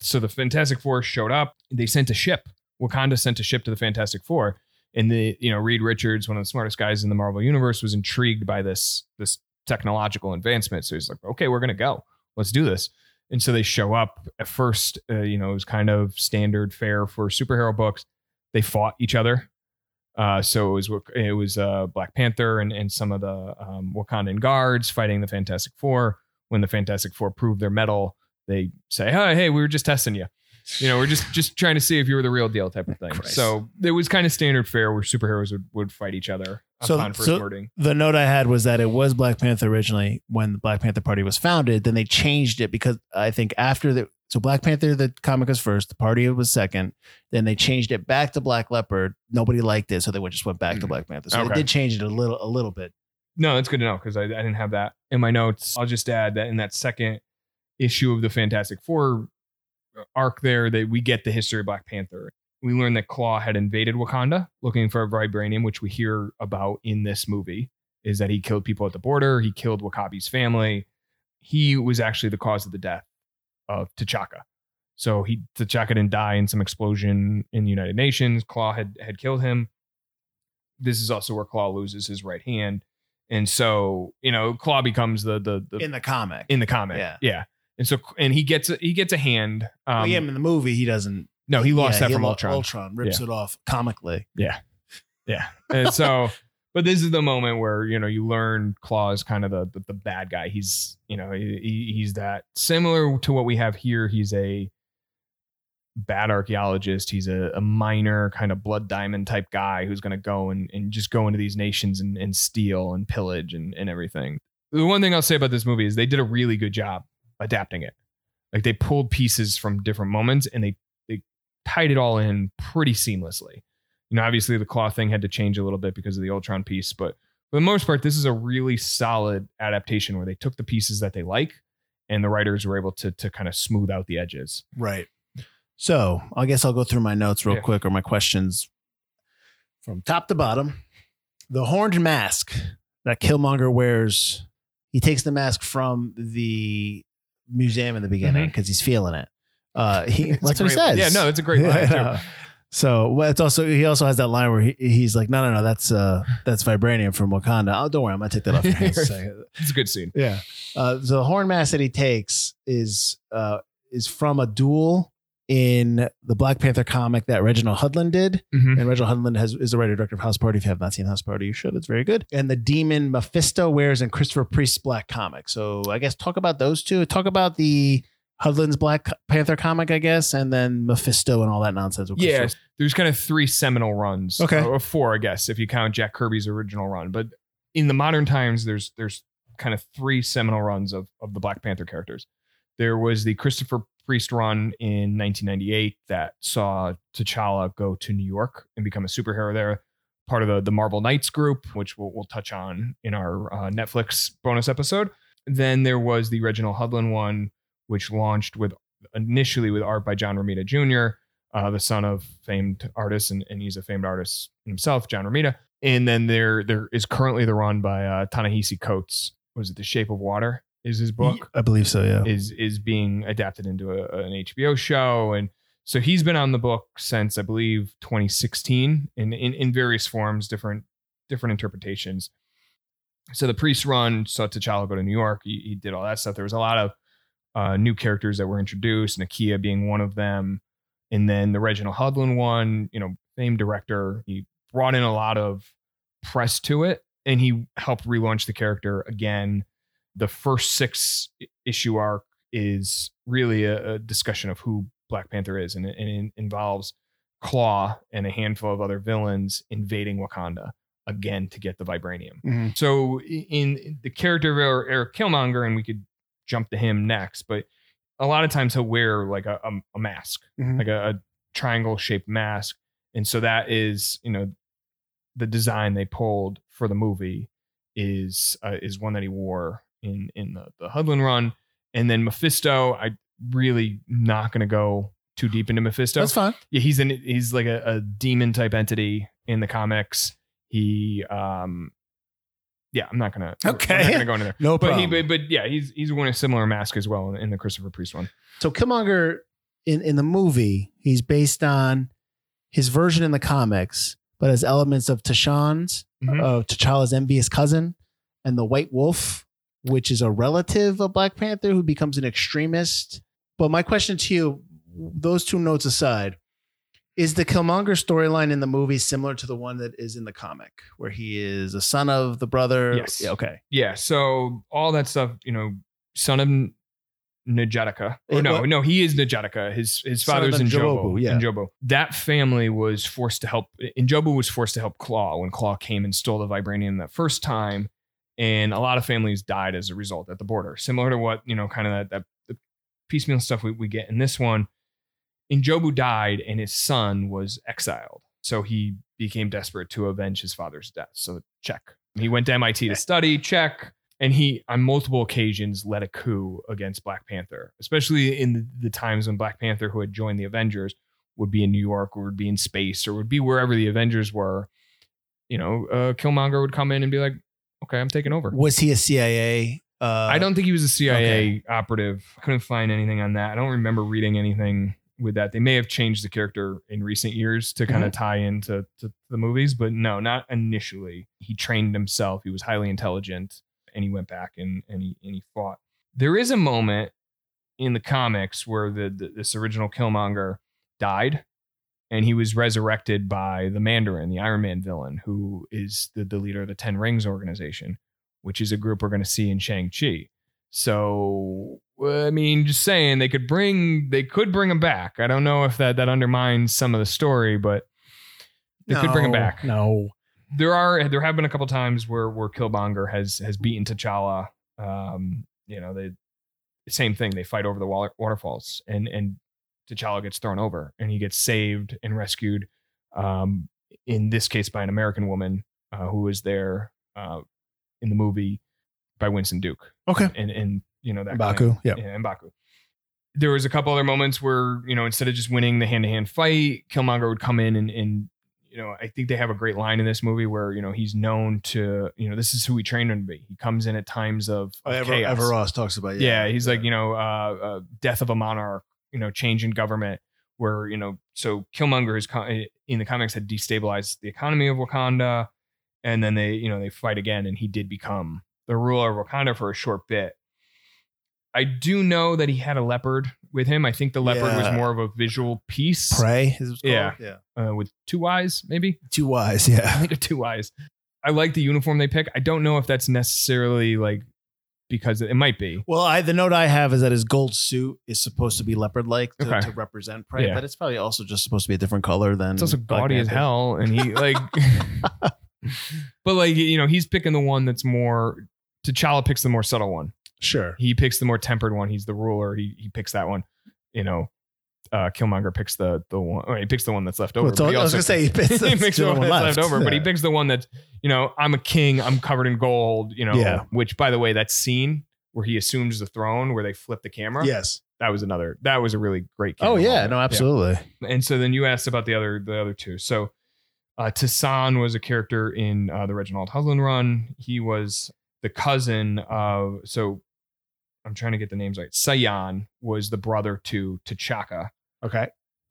So the Fantastic Four showed up. They sent a ship. Wakanda sent a ship to the Fantastic Four, and the you know Reed Richards, one of the smartest guys in the Marvel universe, was intrigued by this this technological advancement. So he's like, okay, we're gonna go. Let's do this. And so they show up. At first, uh, you know, it was kind of standard fare for superhero books. They fought each other. Uh, so it was it was uh, Black Panther and, and some of the um, Wakandan guards fighting the Fantastic Four. When the Fantastic Four proved their mettle, they say, "Hey, hey, we were just testing you. You know, we're just just trying to see if you were the real deal," type of thing. Christ. So it was kind of standard fare where superheroes would, would fight each other So- upon first so-. The note I had was that it was Black Panther originally when the Black Panther Party was founded. Then they changed it because I think after the so Black Panther the comic was first, the party was second. Then they changed it back to Black Leopard. Nobody liked it, so they went- just went back to Mhm. Black Panther. So Okay. they did change it a little a little bit. No, that's good to know because I, I didn't have that in my notes. I'll just add that in that second issue of the Fantastic Four uh, arc, there that we get the history of Black Panther. We learn that Claw had invaded Wakanda looking for a vibranium, which we hear about in this movie. Is that he killed people at the border? He killed W'Kabi's family. He was actually the cause of the death of T'Chaka. So he T'Chaka didn't die in some explosion in the United Nations. Claw had had killed him. This is also where Claw loses his right hand and so you know claw becomes the the, the In the comic. in the comic Yeah. yeah and so and he gets a, he gets a hand um well, yeah, in the movie he doesn't. no he lost yeah, that from lo- ultron. Ultron rips it off comically. yeah. Yeah, and so but this is the moment where you know you learn claw is kind of the the, the bad guy. He's you know he, he- he's that similar to what we have here. He's a bad archaeologist. He's a, a minor kind of blood diamond type guy who's going to go and, and just go into these nations and, and steal and pillage and, and everything. The one thing i'll say about this movie is they did a really good job adapting it like they pulled pieces from different moments and they they tied it all in pretty seamlessly you know, obviously the claw thing had to change a little bit because of the Ultron piece, but for the most part, this is a really solid adaptation where they took the pieces that they like and the writers were able to to kind of smooth out the edges. Right. So I guess I'll go through my notes real Yeah. quick or my questions from top to bottom. The horned mask that Killmonger wears, he takes the mask from the museum in the beginning because he's feeling it. Uh, he, It's a that's what he great- says. Yeah, no, it's a great line too. So well, it's also he also has that line where he, he's like, no, no, no, that's uh that's vibranium from Wakanda. Oh, don't worry, I'm gonna take that off your hands. in a second. It's a good scene. Yeah. Uh, the horn mask that he takes is uh, is from a duel in the Black Panther comic that Reginald Hudlin did. Mhm. And Reginald Hudlin has, is the writer director of House Party. If you have not seen House Party, you should. It's very good. And the demon Mephisto wears in Christopher Priest's Black comic. So I guess talk about those two. Talk about the Hudlin's Black Panther comic, I guess, and then Mephisto and all that nonsense. Yeah, there's kind of three seminal runs. Okay. Or four, I guess, if you count Jack Kirby's original run. But in the modern times, there's there's kind of three seminal runs of, of the Black Panther characters. There was the Christopher Priest run in 1998 that saw T'Challa go to New York and become a superhero there. Part of the, the Marvel Knights group, which we'll, we'll touch on in our uh, Netflix bonus episode. Then there was the Reginald Hudlin one, which launched with initially with art by John Romita Jr., uh, the son of famed artist, and, and he's a famed artist himself, John Romita. And then there there is currently the run by uh, Ta-Nehisi Coates. Was it The Shape of Water? Is his book I believe so, yeah. is is being adapted into a, an HBO show, and so he's been on the book since I believe 2016 in in, in various forms, different different interpretations. so the priest run saw T'Challa go to New York. He, he did all that stuff. There was a lot of uh, new characters that were introduced, Nakia being one of them, and then the Reginald Hudlin one. You know, famed director. He brought in a lot of press to it, and he helped relaunch the character again. The first six issue arc is really a, a discussion of who Black Panther is, and it, and it involves Claw and a handful of other villains invading Wakanda again to get the vibranium. Mhm. So in, in the character of Eric Killmonger, and we could jump to him next, but a lot of times he'll wear like a, a, a mask, Mhm. like a, a triangle shaped mask. And so that is, you know, the design they pulled for the movie is uh, is one that he wore in in the, the Hudlin run. And then Mephisto, I really not gonna go too deep into Mephisto. That's fine. Yeah, he's an he's like a, a demon type entity in the comics. He um yeah, I'm not gonna Okay, I'm not gonna go into there. No But he but, but yeah, he's he's wearing a similar mask as well in, in the Christopher Priest one. So Killmonger in in the movie, he's based on his version in the comics, but has elements of T'Shan's, Mhm. of T'Challa's envious cousin, and the White Wolf, which is a relative of Black Panther who becomes an extremist. But my question to you, those two notes aside, is the Killmonger storyline in the movie similar to the one that is in the comic, where he is a son of the brother? Yes. Yeah, okay. Yeah, so all that stuff, you know, son of N- N'Jadaka. Or Eh, no, what? no, he is N'Jadaka. His his father's N'Jobu, N'Jobu. yeah. N'Jobu. That family was forced to help. N'Jobu was forced to help Claw when Claw came and stole the vibranium that first time, and a lot of families died as a result at the border. Similar to what you know, kind of that that the piecemeal stuff we, we get in this one. N'Jobu died, and his son was exiled, so he became desperate to avenge his father's death. So check. He went to MIT to study. Check and he on multiple occasions led a coup against Black Panther, especially in the, the times when Black Panther, who had joined the Avengers, would be in New York or would be in space or would be wherever the Avengers were. You know, uh, Killmonger would come in and be like, "Okay, I'm taking over." Was he a CIA? Uh, I don't think he was a CIA operative. I couldn't find anything on that. I don't remember reading anything with that. They may have changed the character in recent years to kind of tie into to the movies, but no, not initially. He trained himself. He was highly intelligent, and he went back and and he and he fought. There is a moment in the comics where the, the this original Killmonger died. And he was resurrected by the Mandarin, the Iron Man villain, who is the, the leader of the Ten Rings organization which is a group we're going to see in Shang-Chi. So, I mean, just saying they could bring they could bring him back. I don't know if that that undermines some of the story, but they could bring him back. No. There are there have been a couple times where where Killmonger has has beaten T'Challa. Um, you know, they same thing. They fight over the water, waterfalls, and and T'Challa gets thrown over, and he gets saved and rescued. Um, in this case, by an American woman uh, who was there uh, in the movie by Winston Duke. Okay. And and you know that clan. yeah. yeah, Mbaku. There was a couple other moments where you know instead of just winning the hand to hand fight, Killmonger would come in and and you know I think they have a great line in this movie where you know he's known to you know this is who he trained him to be. He comes in at times of, Oh, Ever, chaos. Ever Ross talks about Yeah, yeah he's like, you know, uh, uh, death of a monarch, you know, change in government, where, you know, so Killmonger is co- in the comics had destabilized the economy of Wakanda. And then they, you know, they fight again and he did become the ruler of Wakanda for a short bit. I do know that he had a leopard with him. I think the leopard was more of a visual piece Prey. is what's called? Yeah. yeah. uh, with two eyes, maybe. Two. I Yeah. think two eyes. I like the uniform they pick. I don't know if that's necessarily like because it, it might be. Well, I the note I have is that his gold suit is supposed to be leopard like to, Okay. to represent prey, Yeah. but it's probably also just supposed to be a different color than. It's also Black gaudy as Panther. hell, and he like, but like you know, he's picking the one that's more. T'Challa picks the more subtle one. Sure. He picks the more tempered one. He's the ruler. He he picks that one. You know, uh, Killmonger picks the the one. He picks the one that's left over. Well, all- but he I was gonna say he picks, he picks the one that's left, over, but he picks the one that's you know I'm a king. I'm covered in gold. You know, Yeah. which by the way, that scene where he assumes the throne, where they flip the camera. Yes. that was another. That was a really great. Oh yeah. moment. No, absolutely. and so then you asked about the other the other two. So uh T'Shan was a character in uh, the Reginald Hudlin run. He was the cousin of so I'm trying to get the names right. S'Yan was the brother to T'Chaka. Okay.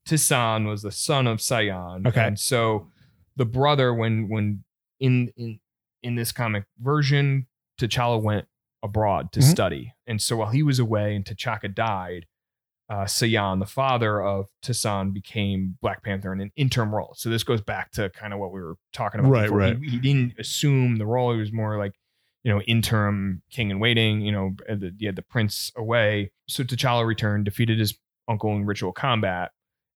T'Shan was the son of S'Yan. Okay. And so the brother when when in in in this comic version, T'Challa went abroad to Mhm. study, and so while he was away and T'Chaka died, uh, S'Yan, the father of T'Shan, became Black Panther in an interim role. So this goes back to kind of what we were talking about. Right, before. right. He, he didn't assume the role; he was more like you know interim king in waiting. You know, the, he had the prince away, so T'Challa returned, defeated his uncle in ritual combat,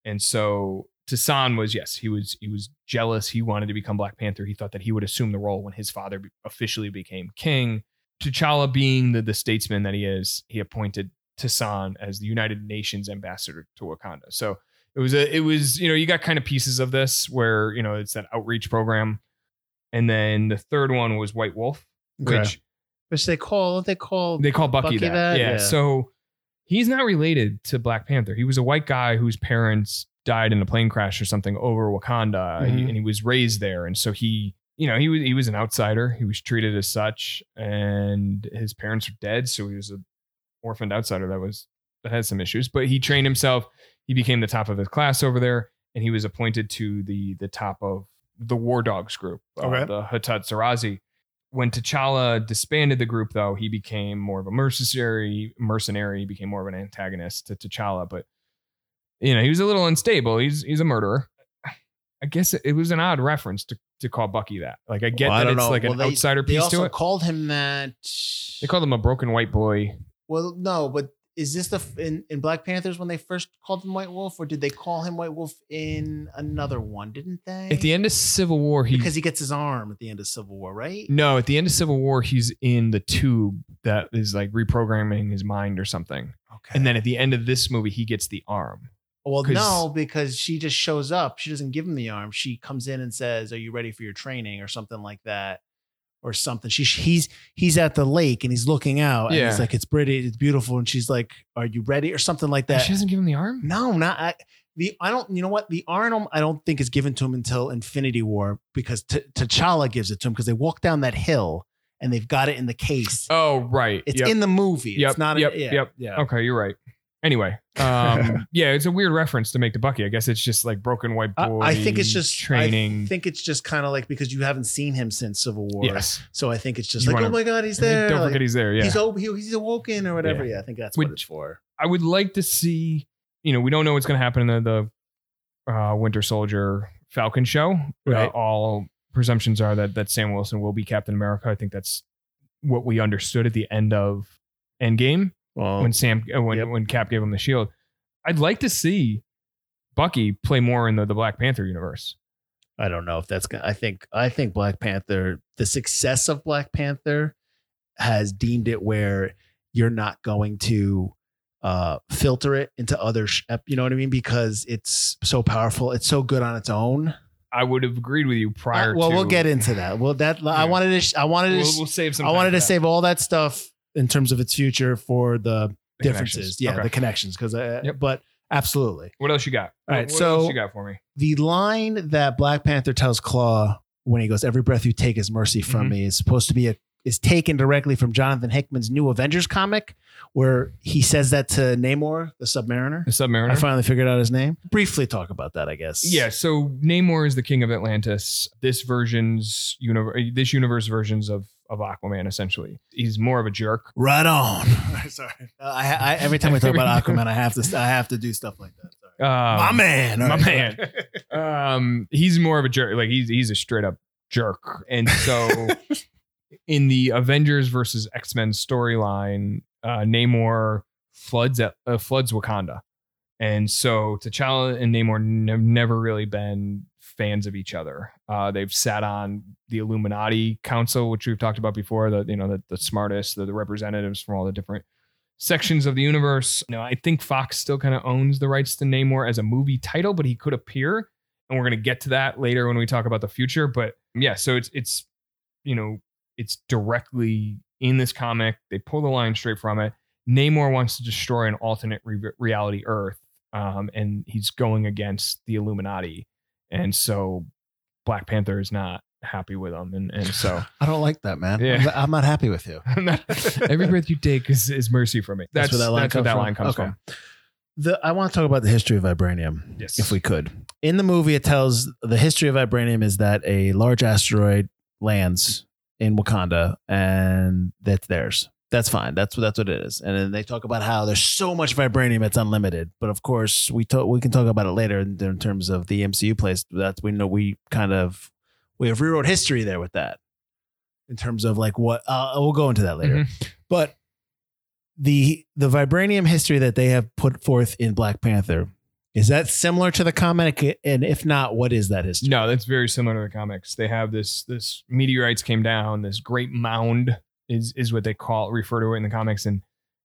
and so T'Shan was yes, he was he was jealous. He wanted to become Black Panther. He thought that he would assume the role when his father be- officially became king. T'Challa, being the, the statesman that he is, he appointed T'Shan as the United Nations ambassador to Wakanda. So it was a it was you know you got kind of pieces of this where you know it's that outreach program, and then the third one was White Wolf, Okay. which Which they call they call they call Bucky, Bucky that. that? Yeah. Yeah. So he's not related to Black Panther. He was a white guy whose parents died in a plane crash or something over Wakanda, Mhm. and he was raised there. And so he, you know, he was he was an outsider. He was treated as such, and his parents are dead, so he was a orphaned outsider that was that had some issues. But he trained himself. He became the top of his class over there, and he was appointed to the the top of the War Dogs group, uh, Okay. the Hatut Zeraze. When T'Challa disbanded the group, though, he became more of a mercenary. Mercenary, he became more of an antagonist to T'Challa. But you know, he was a little unstable. He's he's a murderer. I guess it, it was an odd reference to to call Bucky that. Like I get Well, that don't it's know. like Well, an they- outsider They piece to it. called him that. They called him a broken white boy. Well, no, but is this the in, in Black Panthers when they first called him White Wolf, or did they call him White Wolf in another one? Didn't they? At the end of Civil War, he because he gets his arm at the end of Civil War, right? no. At the end of Civil War, he's in the tube that is like reprogramming his mind or something. Okay. And then at the end of this movie, he gets the arm. Well, no, because she just shows up. She doesn't give him the arm. She comes in and says, "Are you ready for your training?" or something like that, or something. She he's he's at the lake and he's looking out. And Yeah. he's like, "It's pretty, it's beautiful," and she's like, "Are you ready?" or something like that. she doesn't give him the arm. No, not I, the. I don't. You know what? The arm I don't think is given to him until Infinity War because T- T'Challa gives it to him because they walk down that hill and they've got it in the case. Oh right, It's Yep. in the movie. Yep, It's not. yep, in, yeah, yep. Yeah. Okay, you're right. Anyway, um, yeah, it's a weird reference to make to Bucky. I guess it's just like broken white I, boy. I think it's just training. I think it's just kind of like because you haven't seen him since Civil War. yes, So I think it's just You like, wanna- oh my god, he's there. Don't like, forget he's there. Yeah, He's oh, he, he's awoken or whatever. Yeah, I think that's what it's for. I would like to see. You know, we don't know what's going to happen in the, the uh, Winter Soldier Falcon show. Right. Uh, all presumptions are that that Sam Wilson will be Captain America. I think that's what we understood at the end of Endgame Well, when Sam uh, when Yep. when Cap gave him the shield. I'd like to see Bucky play more in the, the Black Panther universe. I don't know if that's gonna. I think I think Black Panther, the success of Black Panther, has deemed it where you're not going to uh filter it into other. Sh- you know what I mean? Because it's so powerful. It's so good on its own. I would have agreed with you prior. Uh, well, to, we'll get into that. Well, that I wanted to. sh- I wanted to. We'll, we'll save some. I wanted to that. save all that stuff in terms of its future for the, The differences. Yeah, Okay. the connections. Because, uh, Yep. but absolutely. What else you got? All right, What, what so- else you got for me? the line that Black Panther tells Claw when he goes, "Every breath you take is mercy from Mhm. me," is supposed to be a is taken directly from Jonathan Hickman's new Avengers comic, where he says that to Namor, the Submariner. The Submariner. I finally figured out his name. Briefly talk about that, I guess. Yeah, so Namor is the king of Atlantis. This version's universe, this universe versions of of Aquaman. Essentially, he's more of a jerk. Right on. Sorry. Uh, I, I, every time we talk about Aquaman, I have to I have to do stuff like that. Sorry. Um, my man. All my right. man. um, he's more of a jerk. Like he's he's a straight up jerk. And so, in the Avengers versus X Men storyline, uh, Namor floods at, uh, floods Wakanda, and so T'Challa and Namor n- have never really been fans of each other. Uh, they've sat on the Illuminati Council, which we've talked about before. The you know the, the smartest, the, the representatives from all the different sections of the universe. You know, I think Fox still kind of owns the rights to Namor as a movie title, but he could appear, and we're gonna get to that later when we talk about the future. But yeah, so it's it's you know it's directly in this comic. They pull the line straight from it. Namor wants to destroy an alternate re- reality Earth, um, and he's going against the Illuminati, and so Black Panther is not happy with him, and and so I don't like that, man. Yeah. I'm, I'm not happy with you. every breath you take is, is mercy for me. That's, where that line that's comes that from? line comes Okay. from. The I want to talk about the history of vibranium. Yes. if we could. In the movie, it tells the history of vibranium is that a large asteroid lands in Wakanda, and that's theirs. That's fine. That's what that's what it is. And then they talk about how there's so much vibranium that's unlimited. But of course, we talk we can talk about it later in, in terms of the MCU place. That's we know we kind of we have rewrote history there with that in terms of like what uh, we'll go into that later. But the the vibranium history that they have put forth in Black Panther is that similar to the comic? And if not, what is that history? No, that's very similar to the comics. They have this this meteorites came down, this great mound is is what they call refer to it in the comics and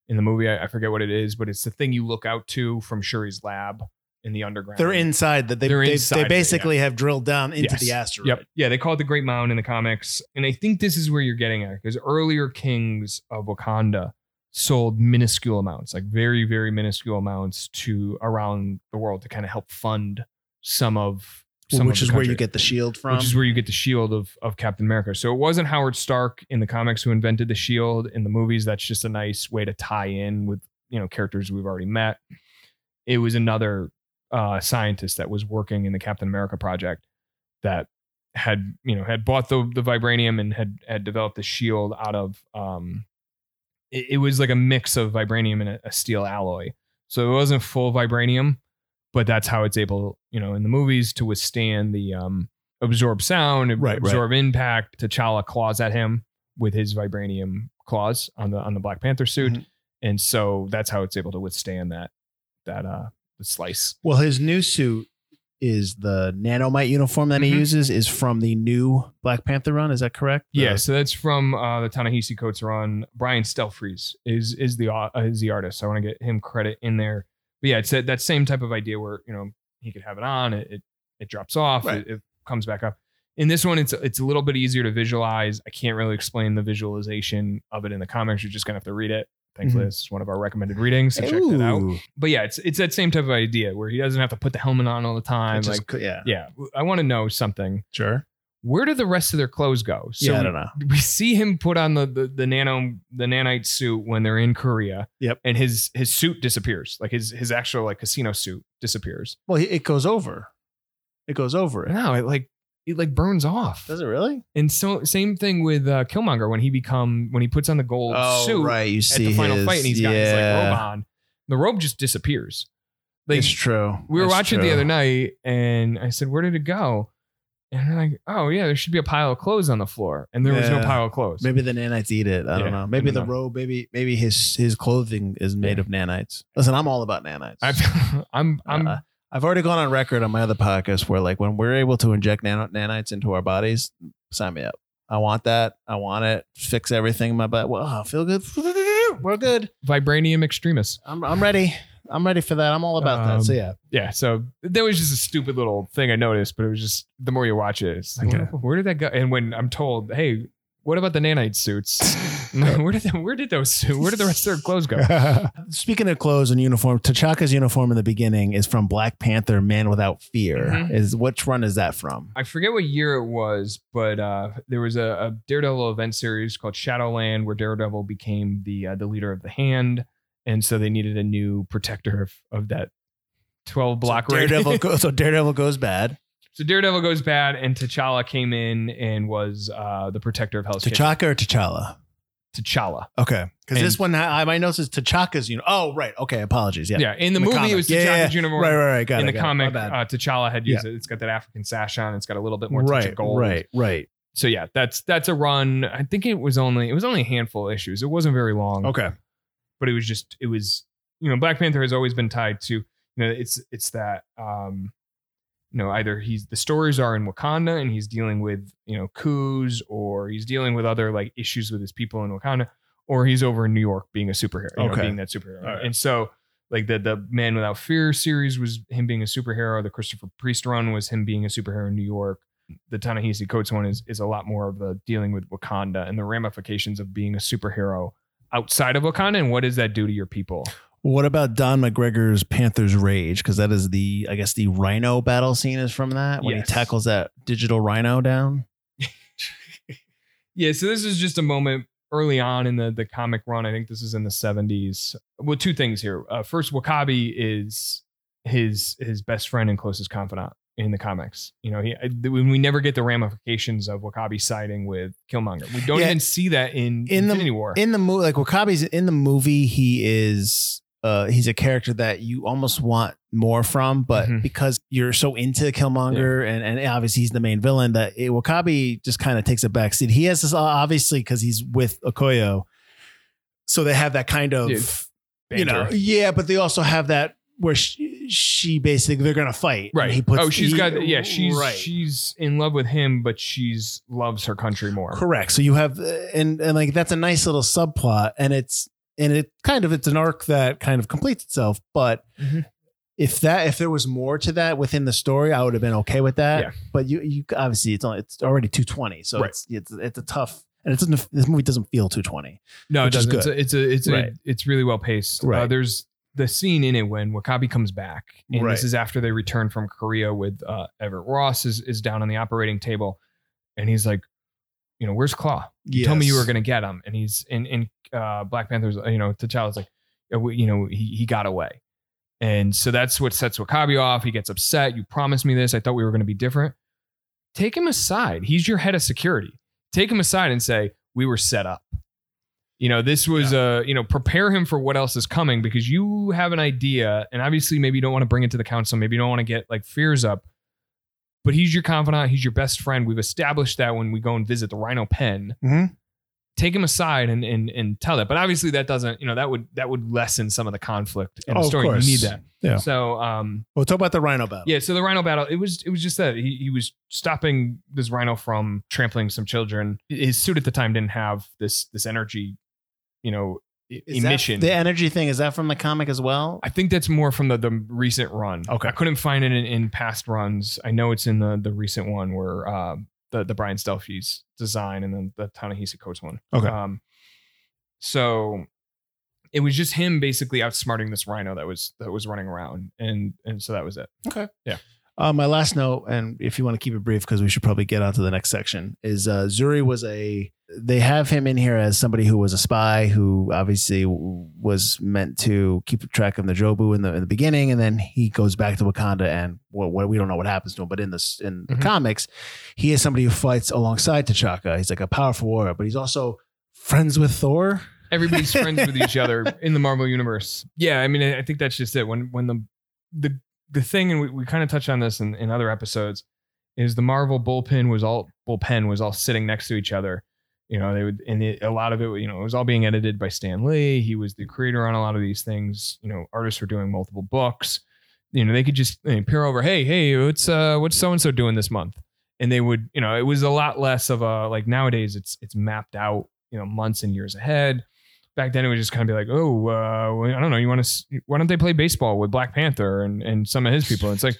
in the movie. I, I forget what it is, but it's the thing you look out to from Shuri's lab in the underground. They're inside that they They're they, inside they of it, basically have drilled down into Yes. the asteroid. Yep. Yeah, they call it the Great Mound in the comics. And I think this is where you're getting at because earlier kings of Wakanda sold minuscule amounts, like very, very minuscule amounts to around the world to kind of help fund some of which is where you get the shield from. which is where you get the shield of of Captain America. So it wasn't Howard Stark in the comics who invented the shield. In the movies, that's just a nice way to tie in with you know characters we've already met. It was another uh, scientist that was working in the Captain America project that had you know had bought the the vibranium and had had developed the shield out of um it, it was like a mix of vibranium and a, a steel alloy so it wasn't full vibranium but that's how it's able you know in the movies to withstand the um absorb sound Right, right. absorb impact T'Challa claws at him with his vibranium claws on the on the Black Panther suit Mhm. and so that's how it's able to withstand that that uh the slice well, his new suit is the nanomite uniform that he Mhm. uses is from the new Black Panther run. Is that correct? Yeah, so that's from uh, the Ta-Nehisi Coates run. Brian Stelfreeze is is the uh, is the artist. So I want to get him credit in there. But yeah, it's that, that same type of idea where you know he could have it on, it it, it drops off, Right. it, it comes back up. In this one, it's it's a little bit easier to visualize. I can't really explain the visualization of it in the comics. You're just gonna have to read it. Thankfully, Mhm. this is one of our recommended readings, so check that out. But yeah, it's it's that same type of idea where he doesn't have to put the helmet on all the time. Just Like, yeah, yeah, I want to know something. sure. Where do the rest of their clothes go? So yeah, I don't know. we see him put on the, the the nano the nanite suit when they're in Korea. Yep. And his his suit disappears. Like his his actual like casino suit disappears. Well, it goes over. It goes over it. No, it like it like burns off. Does it really? And so same thing with uh, Killmonger when he become when he puts on the gold suit Oh, right. You at see the final his, fight and he's got his like robe on. The robe just disappears. Like it's true. we were It's watching it the other night and I said, Where did it go? And they're like, Oh yeah, there should be a pile of clothes on the floor. And there was no Yeah. pile of clothes. Maybe the nanites eat it. I Yeah, don't know. I Maybe don't the know. robe. Maybe maybe his his clothing is made Yeah. of nanites. Listen, I'm all about nanites. I've, I'm I'm Uh, I've already gone on record on my other podcast where like when we're able to inject nano- nanites into our bodies, sign me up. I want that. I want it. Fix everything in my butt. Well, I feel good. We're good. vibranium extremis. I'm I'm ready. I'm ready for that. I'm all about that. So Um, yeah. Yeah, so that was just a stupid little thing I noticed, but it was just the more you watch it, it's like, Okay. where, where did that go? And when I'm told, hey, what about the nanite suits? where did the, where did those suit? Where did the rest of their clothes go? Speaking of clothes and uniform, T'Chaka's uniform in the beginning is from Black Panther: Man Without Fear. Mhm. Is which run is that from? I forget what year it was, but uh, there was a, a Daredevil event series called Shadowland where Daredevil became the uh, the leader of the Hand, and so they needed a new protector of, of that twelve block so. Daredevil. Go, so Daredevil goes bad. So Daredevil goes bad, and T'Challa came in and was uh, the protector of Hell's Kitchen. T'Chaka or T'Challa? T'Challa. Okay, because this one I, my notes is T'Chaka's uniform. Oh, right. Okay, apologies. Yeah, Yeah, in the, In the movie comic. it was Yeah, yeah, yeah. uniform. Right, right, right. Got in it. the it. Comic, bad. uh, T'Challa had used it. It's got that African sash on. It's got a little bit more right, gold. right, right. So yeah, that's that's a run. I think it was only it was only a handful of issues. It wasn't very long. Okay. But it was just it was you know Black Panther has always been tied to you know it's it's that um you know either he's the stories are in Wakanda and he's dealing with you know coups or he's dealing with other like issues with his people in Wakanda or he's over in New York being a superhero you know, being that superhero. Right. and so like the the Man Without Fear series was him being a superhero the Christopher Priest run was him being a superhero in New York. The Ta-Nehisi Coates one is is a lot more of the dealing with Wakanda and the ramifications of being a superhero outside of Wakanda and what does that do to your people? What about Don McGregor's Panther's Rage? Because that is the, I guess, the Rhino battle scene is from that when Yes. he tackles that digital Rhino down. Yeah, so this is just a moment early on in the the comic run. I think this is in the 70s. Well, two things here. Uh, first, W'Kabi is his his best friend and closest confidant in the comics. You know, he when we never get the ramifications of W'Kabi siding with Killmonger. We don't Yeah. even see that in, In the- Infinity War. in the movie, like W'Kabi's in the movie, he is uh he's a character that you almost want more from, but Mhm. because you're so into Killmonger and and obviously he's the main villain, that it, W'Kabi just kind of takes a backseat. He has this obviously because he's with Okoye, so they have that kind of Yeah, you know yeah, but they also have that where she, she basically they're gonna fight. Right. He puts oh, she's he- got yeah. She's right. she's in love with him, but she's loves her country more. Correct. So you have uh, and and like that's a nice little subplot, and it's and it kind of it's an arc that kind of completes itself. But Mhm. if that if there was more to that within the story, I would have been okay with that. Yeah. But you you obviously it's only it's already two twenty, so Right. it's it's it's a tough and it doesn't this movie doesn't feel two twenty. No, it doesn't. It's a, it's a, it's, Right. a, it's really well paced. Uh, there's the scene in it when W'Kabi comes back, and Right. this is after they return from Korea with uh, Everett Ross is is down on the operating table, and he's like, you know, where's Claw? You told me you were going to get him, and he's in in uh, Black Panther's. You know, T'Challa's like, "Yeah, we- you know, he he got away, and so that's what sets W'Kabi off. He gets upset. You promised me this. I thought we were going to be different. Take him aside. He's your head of security. Take him aside and say we were set up. You know, this was uh, you know, prepare him for what else is coming because you have an idea, and obviously maybe you don't want to bring it to the council, maybe you don't want to get like fears up. But he's your confidant, he's your best friend. We've established that when we go and visit the Rhino Pen. Mhm. Take him aside and and and tell that. But obviously that doesn't, you know, that would that would lessen some of the conflict in Oh, the of story. You need that. Yeah. So um We'll talk about the Rhino battle. yeah, so the rhino battle, it was it was just that he, he was stopping this rhino from trampling some children. His suit at the time didn't have this this energy, you know, Is emission. the energy thing is that from the comic as well? I think that's more from the the recent run. Okay. I couldn't find it in, in past runs. I know it's in the the recent one where uh, the the Brian Stelfreeze design and then the Ta-Nehisi Coates one. Okay. Um, so it was just him basically outsmarting this rhino that was that was running around, and and so that was it. Uh, my last note, and if you want to keep it brief, because we should probably get on to the next section, is uh, Zuri was a. They have him in here as somebody who was a spy who obviously w- was meant to keep track of the Jobu in the in the beginning, and then he goes back to Wakanda, and well, what we don't know what happens to him, but in this in the Mhm. comics, he is somebody who fights alongside T'Chaka. He's like a powerful warrior, but he's also friends with Thor. everybody's friends with each other in the Marvel universe. Yeah, I mean, I I think that's just it. When when the the the thing, and we, we kind of touched on this in, in other episodes, is the Marvel bullpen was all bullpen was all sitting next to each other. You know, they would, and it, a lot of it, you know, it was all being edited by Stan Lee. He was the creator on a lot of these things. You know, artists were doing multiple books. You know, they could just you know, peer over, hey, hey, what's uh, what's so and so doing this month? And they would, you know, it was a lot less of a like nowadays. It's it's mapped out, you know, months and years ahead back then it would just kind of be like, oh, uh, I don't know, you want to? Why don't they play baseball with Black Panther and and some of his people? And It's like,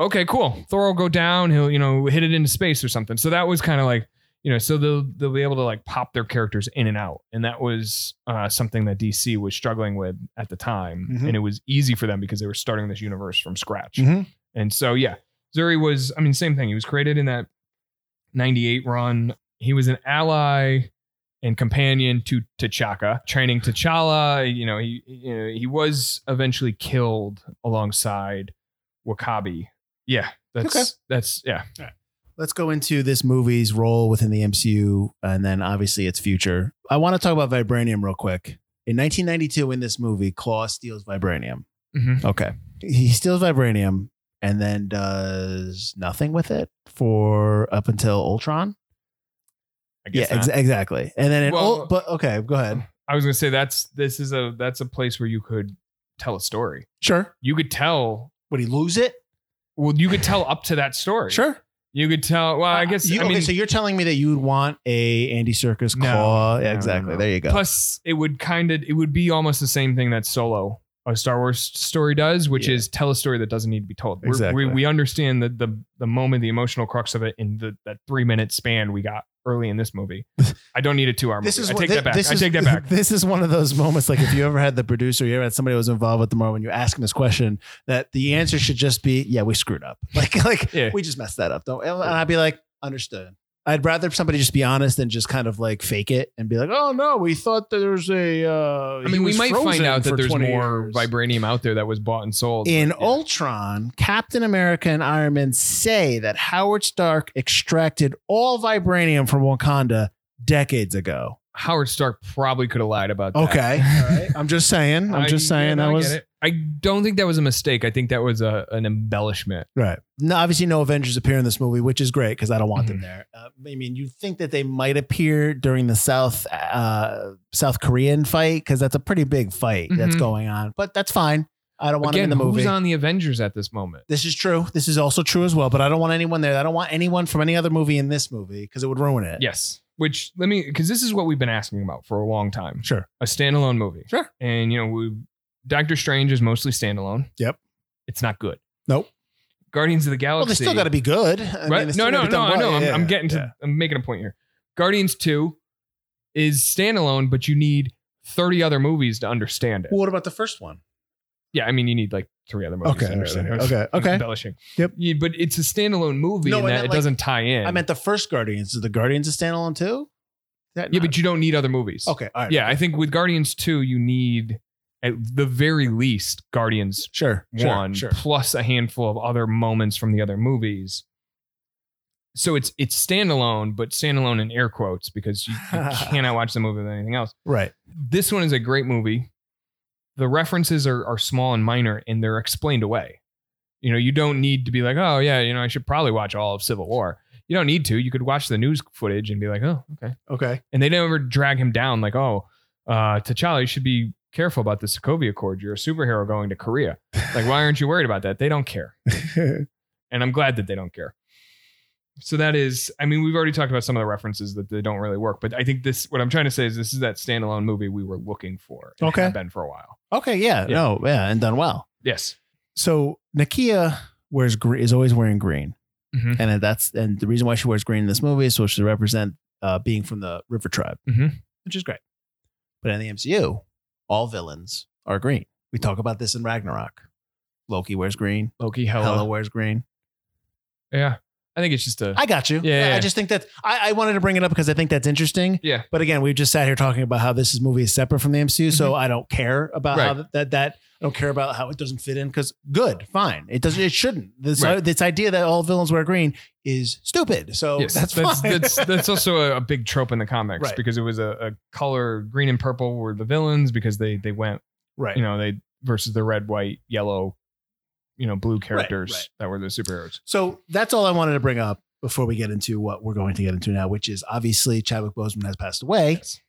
okay, cool. Thor will go down. He'll you know hit it into space or something. So that was kind of like you know, so they'll they'll be able to like pop their characters in and out, and that was uh, something that DC was struggling with at the time, Mhm. and it was easy for them because they were starting this universe from scratch. Mhm. And so yeah, Zuri was, I mean, same thing. He was created in that '98 run. He was an ally and companion to T'Chaka, training T'Challa. You know, he you know, he was eventually killed alongside W'Kabi. Yeah, that's Okay. that's yeah. Let's go into this movie's role within the MCU and then obviously its future. I want to talk about vibranium real quick. In 1992, in this movie, Claw steals vibranium. Mhm. Okay. He steals vibranium and then does nothing with it for up until Ultron. I Yeah, guess not. ex- exactly. And then, in Well- Ul- but okay, go ahead. I was gonna say that's this is a that's a place where you could tell a story. Sure. You could tell. Would he lose it? Well, you could tell up to that story. Sure. You could tell. Well, I uh, guess. You, I mean, okay, so you're telling me that you would want a Andy Serkis No, claw? no, Yeah, no, exactly. no. There you go. Plus, it would kind of it would be almost the same thing that Solo, a Star Wars story, does, which Yeah. is tell a story that doesn't need to be told. We're- Exactly. We we understand the the the moment, the emotional crux of it in the that three minute span we got early in this movie. I don't need a two hour movie. This is I take thi- that back. This I is, take that back. This is one of those moments, like if you ever had the producer, you ever had somebody who was involved with the Marvel, and you ask him this question, that the answer should just be, "Yeah, we screwed up. Like, like Yeah. we just messed that up." Don't, and I'd be like, "Understood, I'd rather somebody just be honest than just kind of like fake it and be like, "Oh no, we thought there was a." Uh, I mean, we might find out that there's more vibranium out there that was bought and sold. In but, yeah. Ultron, Captain America and Iron Man say that Howard Stark extracted all vibranium from Wakanda decades ago. Howard Stark probably could have lied about that. Okay, all right. I'm just saying. I'm just yeah, saying no, that I was. I don't think that was a mistake. I think that was a an embellishment. right. No, obviously, no Avengers appear in this movie, which is great because I don't want them Mhm. there. Uh, I mean, you think that they might appear during the South uh, South Korean fight because that's a pretty big fight that's Mhm. going on, but that's fine. I don't want Again, them in the movie. who's on the Avengers at this moment? This is true. This is also true as well, but I don't want anyone there. I don't want anyone from any other movie in this movie because it would ruin it. Yes. Which let me because this is what we've been asking about for a long time. Sure. A standalone movie. Sure. And you know, we Doctor Strange is mostly standalone. Yep. It's not good. Nope. Guardians of the Galaxy. Well, they still got to be good. I right? it's no, still no, gotta no, I know. well. I'm, Yeah, I'm getting to. yeah. I'm making a point here. Guardians Two is standalone, but you need 30 other movies to understand it. Well, what about the first one? Yeah, I mean, you need like three other movies Okay, to understand it. okay, okay. Embellishing. Yep. Yeah, but it's a standalone movie No, in I that it like- doesn't tie in. I meant the first Guardians. Is the Guardians a standalone too? That yeah, not- but you don't need other movies. okay, all right. Yeah, I think with Guardians 2, you need at the very least Guardians sure, sure, sure. plus a handful of other moments from the other movies. So it's it's standalone, but standalone in air quotes because you, you cannot watch the movie with anything else. Right. This one is a great movie. The references are, are small and minor and they're explained away. You know, you don't need to be like, oh, yeah, you know, I should probably watch all of Civil War. You don't need to. You could watch the news footage and be like, oh, okay. Okay. And they never drag him down like, oh, uh, T'Challa, you should be careful about the Sokovia Accord. You're a superhero going to Korea. Like, why aren't you worried about that? They don't care. And I'm glad that they don't care. So that is, I mean, we've already talked about some of the references that they don't really work, but I think this, what I'm trying to say is this is that standalone movie we were looking for. and Okay. have been for a while. okay. Yeah, Yeah. No. Yeah, and done well. Yes. So Nakia wears green. Is always wearing green, Mhm. and that's and the reason why she wears green in this movie is so she represent uh, being from the River Tribe, Mhm. which is great. But in the MCU, all villains are green. We talk about this in Ragnarok. Loki wears green. Loki, Hela, Hella. wears green. Yeah. I think it's just a, I got you. Yeah, I just think that I, I wanted to bring it up because I think that's interesting. yeah. But again, we've just sat here talking about how this movie is separate from the MCU, so I don't care about how Mm-hmm. That, that I don't care about how it doesn't fit in because good, fine. It doesn't. It shouldn't. This Right. this idea that all villains wear green is stupid. So Yes, that's that's that's, that's also a, a big trope in the comics Right. because it was a, a color green and purple were the villains because they they went right. you know they versus the red white yellow you know blue characters right. that were the superheroes So that's all I wanted to bring up before we get into what we're going to get into now, which is obviously Chadwick Boseman has passed away. Yes.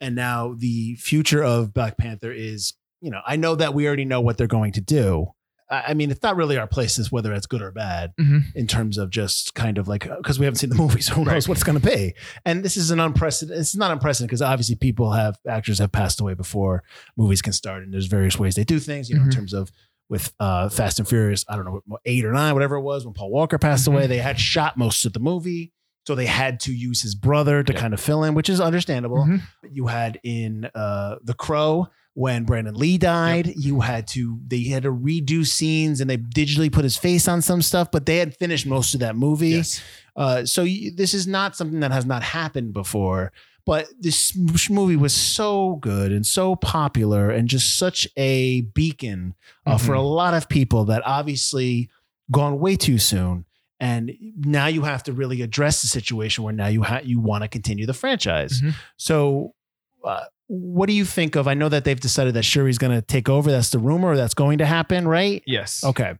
and now the future of Black Panther is, you know, I know that we already know what they're going to do. I mean, it's not really our place is whether it's good or bad Mhm. in terms of just kind of like because we haven't seen the movie, so who knows Right. what it's going to be. And this is an unprecedented. It's not unprecedented because obviously people have actors have passed away before movies can start, and there's various ways they do things. You know, in Mhm. terms of with uh, Fast and Furious, I don't know, eight or nine, whatever it was, when Paul Walker passed Mhm. away, they had shot most of the movie. So they had to use his brother to Yeah. kind of fill in, which is understandable Mhm. you had in uh the crow when brandon lee died you had to they had to redo scenes and they digitally put his face on some stuff but they had finished most of that movie Yes. uh so you, this is not something that has not happened before but this movie was so good and so popular and just such a beacon uh, for a lot of people that obviously gone way too soon. And now you have to really address the situation where now you ha- you want to continue the franchise. Mhm. so uh, what do you think of i know that they've decided that shuri's going to take over that's the rumor that's going to happen right? Yes. Okay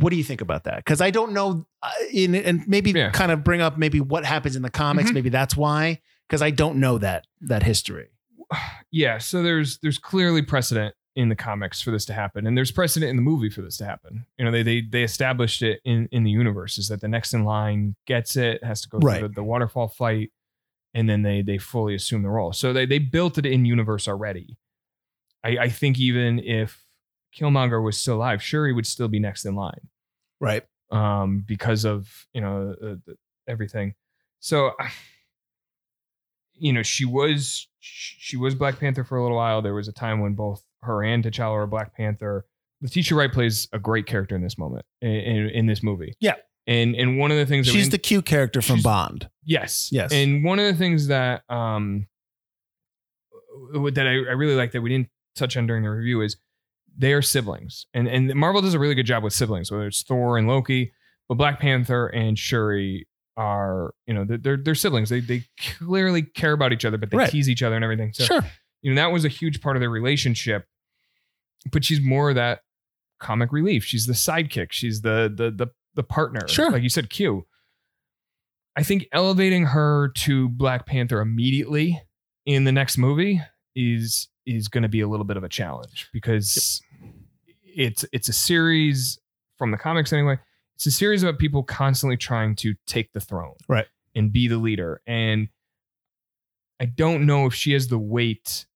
what do you think about that because i don't know uh, in, and maybe Yeah. kind of bring up maybe what happens in the comics Mhm. maybe that's why because i don't know that that history yeah so there's there's clearly precedent in the comics for this to happen and there's precedent in the movie for this to happen you know they they, they established it in in the universe is that the next in line gets it has to go Right. through the, the waterfall fight and then they they fully assume the role so they they built it in universe already i i think even if killmonger was still alive shuri would still be next in line right um, because of you know uh, the- everything. So, you know, she was she was Black Panther for a little while. There was a time when both her and T'Challa were Black Panther. Letitia Wright plays a great character in this moment in, in, in this movie. Yeah. And and one of the things that She's the cute character from Bond. Yes. Yes. And one of the things that um that I, I really like that we didn't touch on during the review is they are siblings. And and Marvel does a really good job with siblings, whether it's Thor and Loki, but Black Panther and Shuri are, you know, they're they're, siblings. They they clearly care about each other, but they Right. tease each other and everything. So sure. you know, that was a huge part of their relationship. But she's more of that comic relief. She's the sidekick. She's the the the the partner. Sure. Like you said, Q. I think elevating her to Black Panther immediately in the next movie is is going to be a little bit of a challenge because it's it's a series from the comics anyway. It's a series about people constantly trying to take the throne, Right. and be the leader. And I don't know if she has the weight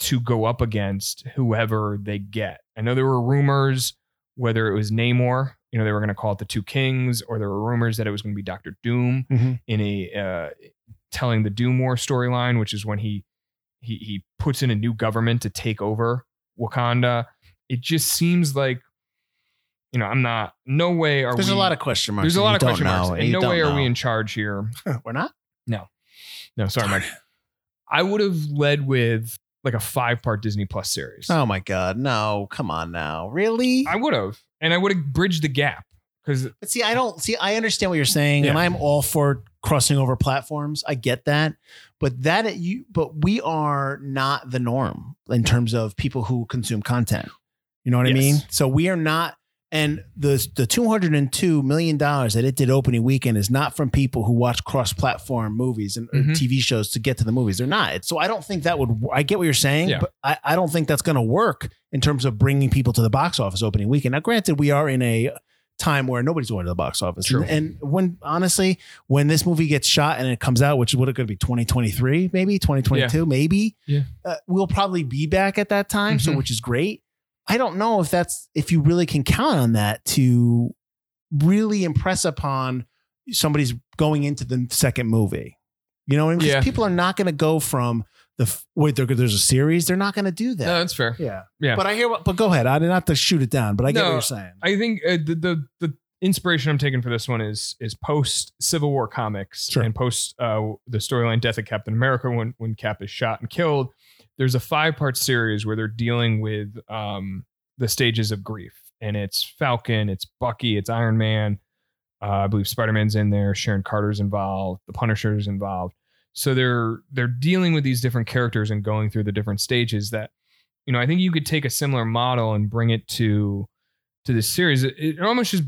to go up against whoever they get. I know there were rumors whether it was Namor, you know, they were going to call it the Two Kings, or there were rumors that it was going to be Doctor Doom Mhm. in a uh, telling the Doom War storyline, which is when he he he puts in a new government to take over Wakanda. It just seems like, you know, I'm not. No way are There's we. a lot of question marks. there's a lot of question marks, know, and no way are we in charge here. We're not. No, no, sorry, Mike. I would have led with like a five part Disney Plus series. Oh my God. No, come on now. Really? I would have, and I would have bridged the gap because But see, I don't see. I understand what you're saying, and I'm all for crossing over platforms. I get that, but that you, but we are not the norm in terms of people who consume content. You know what I mean? So we are not. And the the 202 million dollars that it did opening weekend is not from people who watch cross platform movies and Mhm. TV shows to get to the movies. They're not. So I don't think that would. I get what you're saying, Yeah. but I, I don't think that's going to work in terms of bringing people to the box office opening weekend. Now, granted, we are in a time where nobody's going to the box office. True. And, and when honestly, when this movie gets shot and it comes out, which is what it could be 2023, maybe 2022, maybe, Yeah. uh, we'll probably be back at that time. So, Mhm. which is great. I don't know if that's if you really can count on that to really impress upon somebody's going into the second movie. You know what I mean? Yeah. people are not going to go from the f- wait. There, there's a series. They're not going to do that. no, that's fair. yeah, Yeah. But I hear what. But go ahead. I did not have to shoot it down, but I get what you're saying. I think uh, the, the the inspiration I'm taking for this one is is post Civil War comics Sure. and post uh, the storyline Death of Captain America when when Cap is shot and killed. There's a five part series where they're dealing with um, the stages of grief, and it's Falcon, it's Bucky, it's Iron Man. Uh, I believe Spider Man's in there. Sharon Carter's involved. The Punisher's involved. So they're they're dealing with these different characters and going through the different stages that you know I think you could take a similar model and bring it to to this series. It, it almost just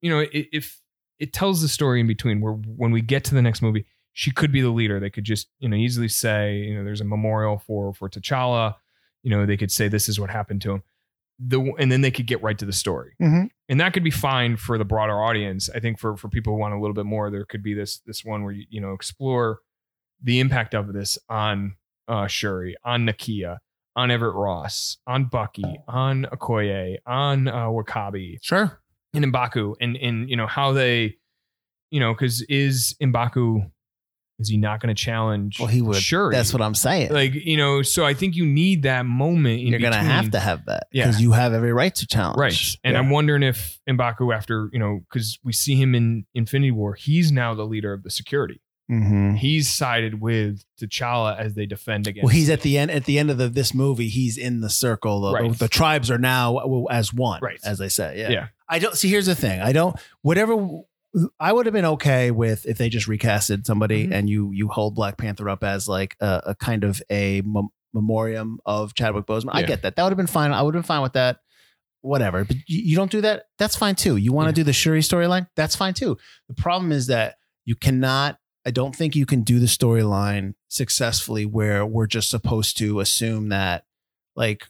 you know it, if it tells the story in between where when we get to the next movie she could be the leader. They could just you know easily say you know there's a memorial for for T'Challa. You know they could say this is what happened to him. The and then they could get right to the story Mhm. and that could be fine for the broader audience. I think for for people who want a little bit more, there could be this this one where you you know explore the impact of this on uh, Shuri, on Nakia, on Everett Ross, on Bucky, on Okoye, on uh, W'Kabi, Sure. and Mbaku, and and you know how they, you know, because is Mbaku is he not going to challenge? Well, he would. Sure. That's what I'm saying. like you know. So I think you need that moment. In You're going to have to have that Yeah. because you have every right to challenge. Right. And Yeah. I'm wondering if Mbaku, after, you know, because we see him in Infinity War, he's now the leader of the security. Mhm. He's sided with T'Challa as they defend against. Well, he's at the end. At the end of the, this movie, he's in the circle. The, Right. the tribes are now as one, Right. as they say. Yeah. Yeah. I don't see. Here's the thing. I don't. Whatever. I would have been okay with if they just recasted somebody Mhm. and you you hold Black Panther up as like a, a kind of a mem- memoriam of Chadwick Boseman. I get that. That would have been fine. I would have been fine with that. Whatever. But you, you don't do that. That's fine too. You want to Yeah. do the Shuri storyline? That's fine too. The problem is that you cannot. I don't think you can do the storyline successfully where we're just supposed to assume that like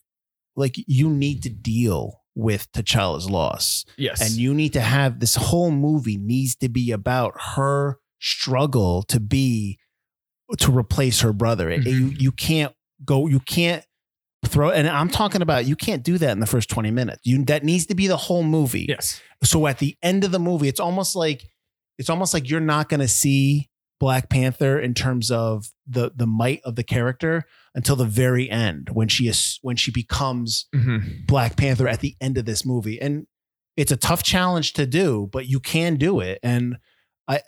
like you need to deal with T'Challa's loss yes. and you need to have this whole movie needs to be about her struggle to be to replace her brother. Mhm. You you can't go you can't throw and I'm talking about you can't do that in the first 20 minutes. You that needs to be the whole movie. yes. So at the end of the movie it's almost like it's almost like you're not going to see Black Panther in terms of the the might of the character until the very end when she is when she becomes Mhm. Black Panther at the end of this movie. And it's a tough challenge to do, but you can do it. And I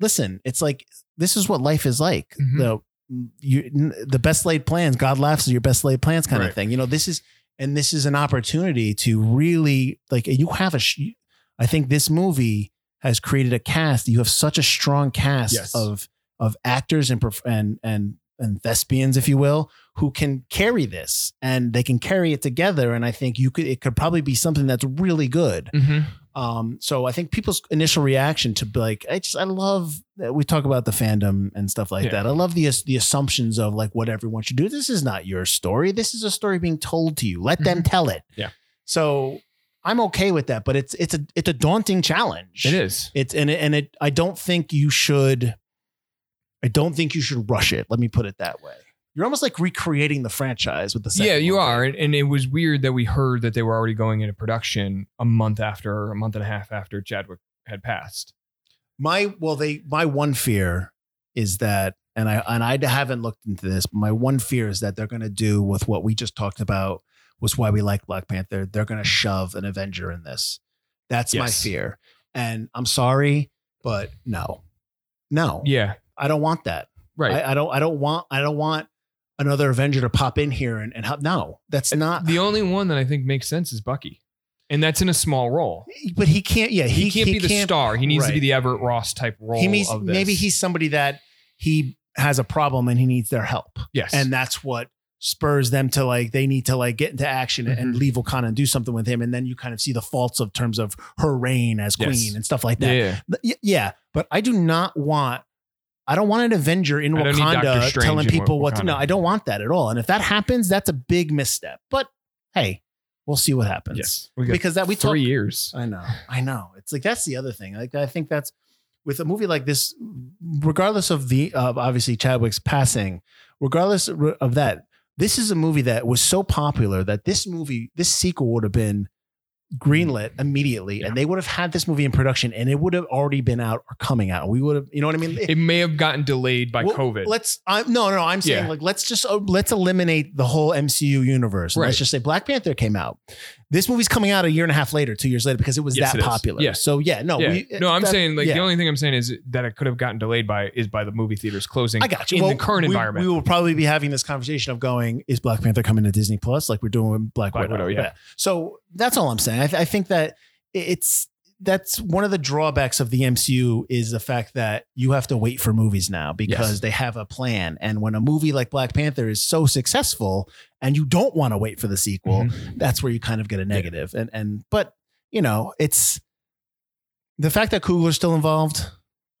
listen, it's like this is what life is like. Mhm. The you the best laid plans, God laughs at your best laid plans kind of thing. You know, this is and this is an opportunity to really like you have a I think this movie has created a cast. You have such a strong cast Yes. of of actors and and and and thespians, if you will, who can carry this and they can carry it together. And I think you could it could probably be something that's really good. Mhm. Um, so I think people's initial reaction to be like, I just I love that we talk about the fandom and stuff like Yeah. that. I love the the assumptions of like what everyone should do. This is not your story. This is a story being told to you. Let them tell it. Mm-hmm. Yeah. So I'm okay with that, but it's it's a it's a daunting challenge. It is. It's and it, and it I don't think you should I don't think you should rush it. Let me put it that way. You're almost like recreating the franchise with the second Yeah, you one. are. And, and it was weird that we heard that they were already going into production a month after, a month and a half after Chadwick had passed. My well, they my one fear is that, and I and I haven't looked into this, but my one fear is that they're going to do with what we just talked about was why we like Black Panther. They're going to shove an Avenger in this. That's my fear, and I'm sorry, but no, no, Yeah. I don't want that. Right. I, I don't. I don't want. I don't want another Avenger to pop in here and, and help. No, that's not. the only one that I think makes sense is Bucky. And that's in a small role. but he can't. Yeah, He, he, can't be the star. He needs to be the Everett Ross type role He this. Maybe he's somebody that he has a problem and he needs their help. yes. and that's what spurs them to like they need to like get into action and Mhm. leave Wakanda and do something with him, and then you kind of see the faults of terms of her reign as queen Yes. and stuff like that. yeah. But Yeah, but I do not want. I don't want an Avenger in I don't need Doctor Wakanda telling in people what to. Wakanda. No, I don't want that at all. And if that happens, that's a big misstep. But hey, we'll see what happens. Yes. Because that we talk, three years. I know. I know. It's like that's the other thing. Like I think that's with a movie like this, regardless of the of obviously Chadwick's passing, regardless of that, this is a movie that was so popular that this movie, this sequel would have been greenlit immediately, and they would have had this movie in production, and it would have already been out or coming out. We would have, you know what I mean? It may have gotten delayed by Well, COVID. Let's. I'm no, no. I'm saying Yeah. like let's just uh, let's eliminate the whole MCU universe. And Let's just say Black Panther came out. This movie's coming out a year and a half later, two years later, because it was Yes, that it is. popular. Yeah. So yeah, no, yeah. we, no, I'm that- saying like yeah. the only thing I'm saying is that it could have gotten delayed by is by the movie theaters closing. I got you. in Well, the current we, environment. We will probably be having this conversation of going, is Black Panther coming to Disney Plus like we're doing with Black, Black Widow? Widow, yeah. So that's all I'm saying. I, th- I think that it's that's one of the drawbacks of the MCU is the fact that you have to wait for movies now because Yes. they have a plan. And when a movie like Black Panther is so successful and you don't want to wait for the sequel, Mhm. that's where you kind of get a negative. And and but you know, it's the fact that Coogler's still involved.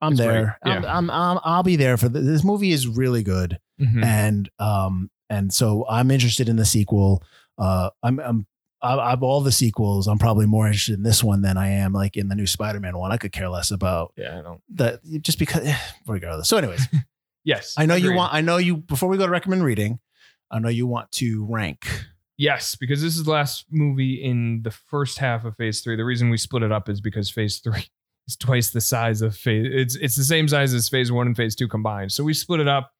I'm It's there. I'm, Yeah. I'm, I'm I'll be there for the, this movie is really good Mhm. and um and so I'm interested in the sequel. Uh, I'm I'm I've all the sequels. I'm probably more interested in this one than I am like in the new Spider-Man one. I could care less about Yeah, I don't. that just because regardless. So anyways, Yes, I know you want I know you before we go to recommend reading, I know you want to rank. Yes, because this is the last movie in the first half of Phase Three. The reason we split it up is because Phase Three is twice the size of Phase. It's it's the same size as Phase One and Phase Two combined. So we split it up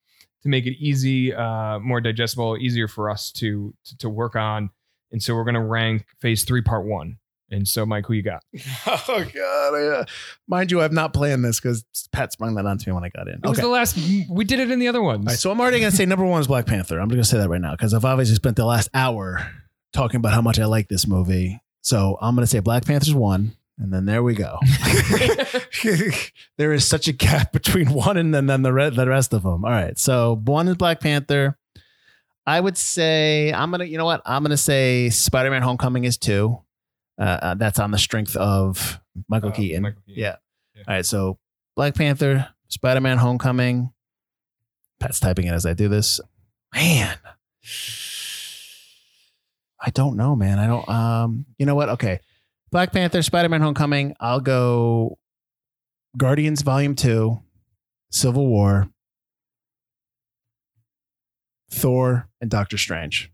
to make it easy, uh, more digestible, easier for us to to, to work on. And so we're gonna rank Phase Three Part One. And so, Mike, who you got? Oh god. Yeah. Uh, mind you, I've not planned this because Pat sprung that onto me when I got in. It was the last. We did it in the other ones. All right, so I'm already gonna say number one is Black Panther. I'm just gonna say that right now because I've obviously spent the last hour talking about how much I like this movie. So I'm gonna say Black Panther's one, and then there we go. there is such a gap between one and then, then the re- the rest of them. All right, so one is Black Panther. I would say I'm gonna, you know what? I'm gonna say Spider-Man: Homecoming is two. Uh, uh, that's on the strength of Michael Uh, Keaton. Michael Keaton. Yeah. Yeah. All right. So Black Panther, Spider Man Homecoming. Pat's typing it as I do this. Man. I don't know, man. I don't um you know what? Okay. Black Panther, Spider-Man Homecoming. I'll go Guardians Volume 2, Civil War, Thor, and Doctor Strange.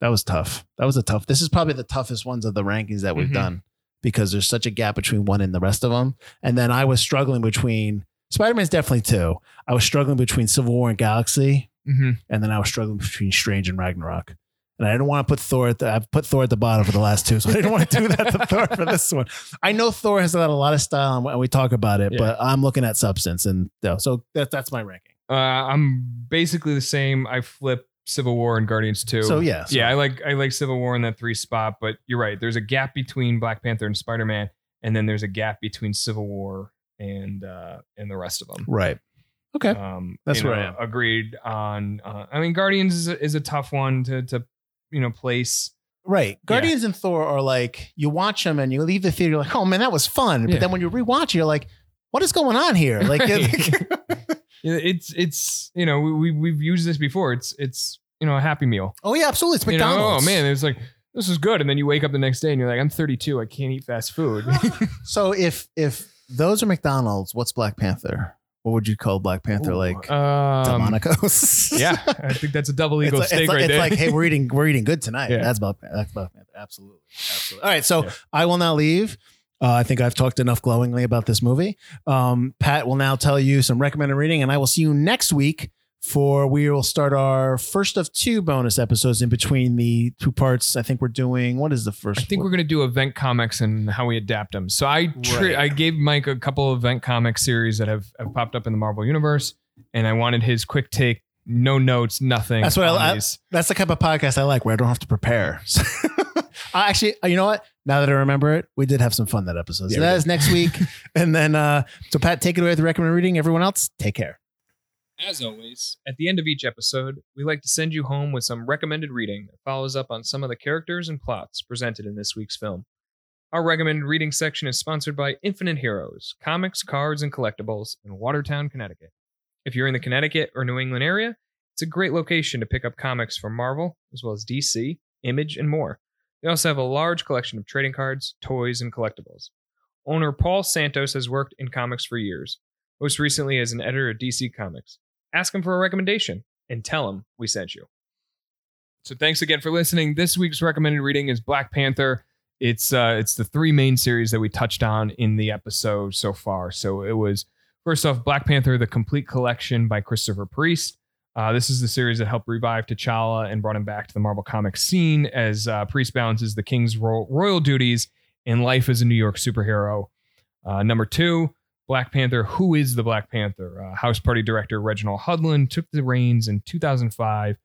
That was tough. That was a tough. This is probably the toughest ones of the rankings that we've Mhm. done because there's such a gap between one and the rest of them. And then I was struggling between Spider-Man's definitely two. I was struggling between Civil War and Galaxy, Mhm. and then I was struggling between Strange and Ragnarok. And I didn't want to put Thor at the, I've put Thor at the bottom for the last two, so I didn't want to do that to Thor for this one. I know Thor has got a lot of style and we talk about it, Yeah. but I'm looking at substance. And so that, that's my ranking. Uh, I'm basically the same. I flip Civil War and Guardians 2. So yeah. so- yeah, I like I like Civil War in that three spot, but you're right. There's a gap between Black Panther and Spider Man, and then there's a gap between Civil War and uh and the rest of them. Right. Okay. Um, That's you where know, I am. Agreed on. Uh, I mean, Guardians is a, is a tough one to to you know place. Right. Guardians and Thor are like, you watch them and you leave the theater, you're like, oh man, that was fun. But Yeah. then when you rewatch it, you're like, what is going on here? Like, Yeah, It's it's you know we we- we've used this before. It's it's you know a happy meal. oh yeah, absolutely. It's You know, McDonald's. oh man, it's like this is good, and then you wake up the next day and you're like, I'm 32, I can't eat fast food. So if if those are McDonald's, what's Black Panther? What would you call Black Panther? like um, Delmonico's? yeah, I think that's a double It's eagle like, steak it's, like, right it's there. like, hey, we're eating we're eating good tonight. Yeah. That's Black that's Black Panther. Absolutely. Absolutely. All right. So Yeah. I will now leave. Uh, I think I've talked enough glowingly about this movie. Um, Pat will now tell you some recommended reading, and I will see you next week for we will start our first of two bonus episodes in between the two parts. I think we're doing what is the first? I think we're gonna do event comics and how we adapt them. So I tri- Right. I gave Mike a couple of event comic series that have, have popped up in the Marvel universe, and I wanted his quick take, no notes, nothing. That's what I- I- That's the type of podcast I like where I don't have to prepare. I actually, you know what? Now that I remember it, we did have some fun that episode. So Yeah, we that did. is next week. and then, uh, so Pat, take it away with the recommended reading. Everyone else, take care. As always, at the end of each episode, we like to send you home with some recommended reading that follows up on some of the characters and plots presented in this week's film. Our recommended reading section is sponsored by Infinite Heroes, comics, cards, and collectibles in Watertown, Connecticut. If you're in the Connecticut or New England area, it's a great location to pick up comics from Marvel, as well as DC, Image, and more. They also have a large collection of trading cards, toys, and collectibles. Owner Paul Santos has worked in comics for years, most recently as an editor at DC Comics ask him for a recommendation and tell him we sent you. So thanks again for listening. This week's recommended reading is Black Panther. It's uh it's the three main series that we touched on in the episode so far. So it was first off Black Panther the complete collection by Christopher Priest. Uh, this is the series that helped revive T'Challa and brought him back to the Marvel Comics scene as uh, Priest balances the King's ro- royal duties and life as a New York superhero. Uh, number two, Black Panther. Who is the Black Panther? Uh, House Party director Reginald Hudlin took the reins in 2005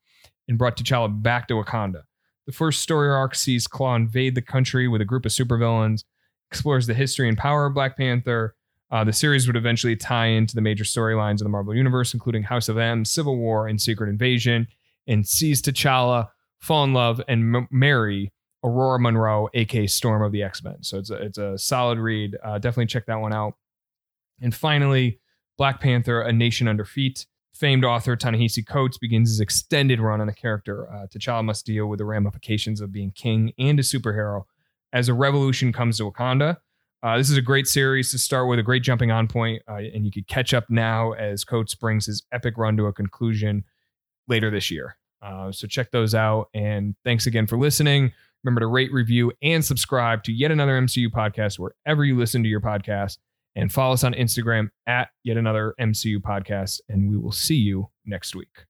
and brought T'Challa back to Wakanda. The first story arc sees Klaw invade the country with a group of supervillains, explores the history and power of Black Panther. Uh, the series would eventually tie into the major storylines of the Marvel Universe, including House of M, Civil War, and Secret Invasion, and sees T'Challa fall in love and m- marry Ororo Munroe, aka Storm of the X Men. So it's a, it's a solid read. Uh, definitely check that one out. And finally, Black Panther: A Nation Under Feet. Famed author Ta-Nehisi Coates begins his extended run on the character. Uh, T'Challa must deal with the ramifications of being king and a superhero as a revolution comes to Wakanda. Uh, this is a great series to start with, a great jumping on point, uh, and you could catch up now as Coates brings his epic run to a conclusion later this year. Uh, so check those out. And thanks again for listening. Remember to rate, review, and subscribe to yet another MCU podcast wherever you listen to your podcast. And follow us on Instagram at yet another MCU podcast. And we will see you next week.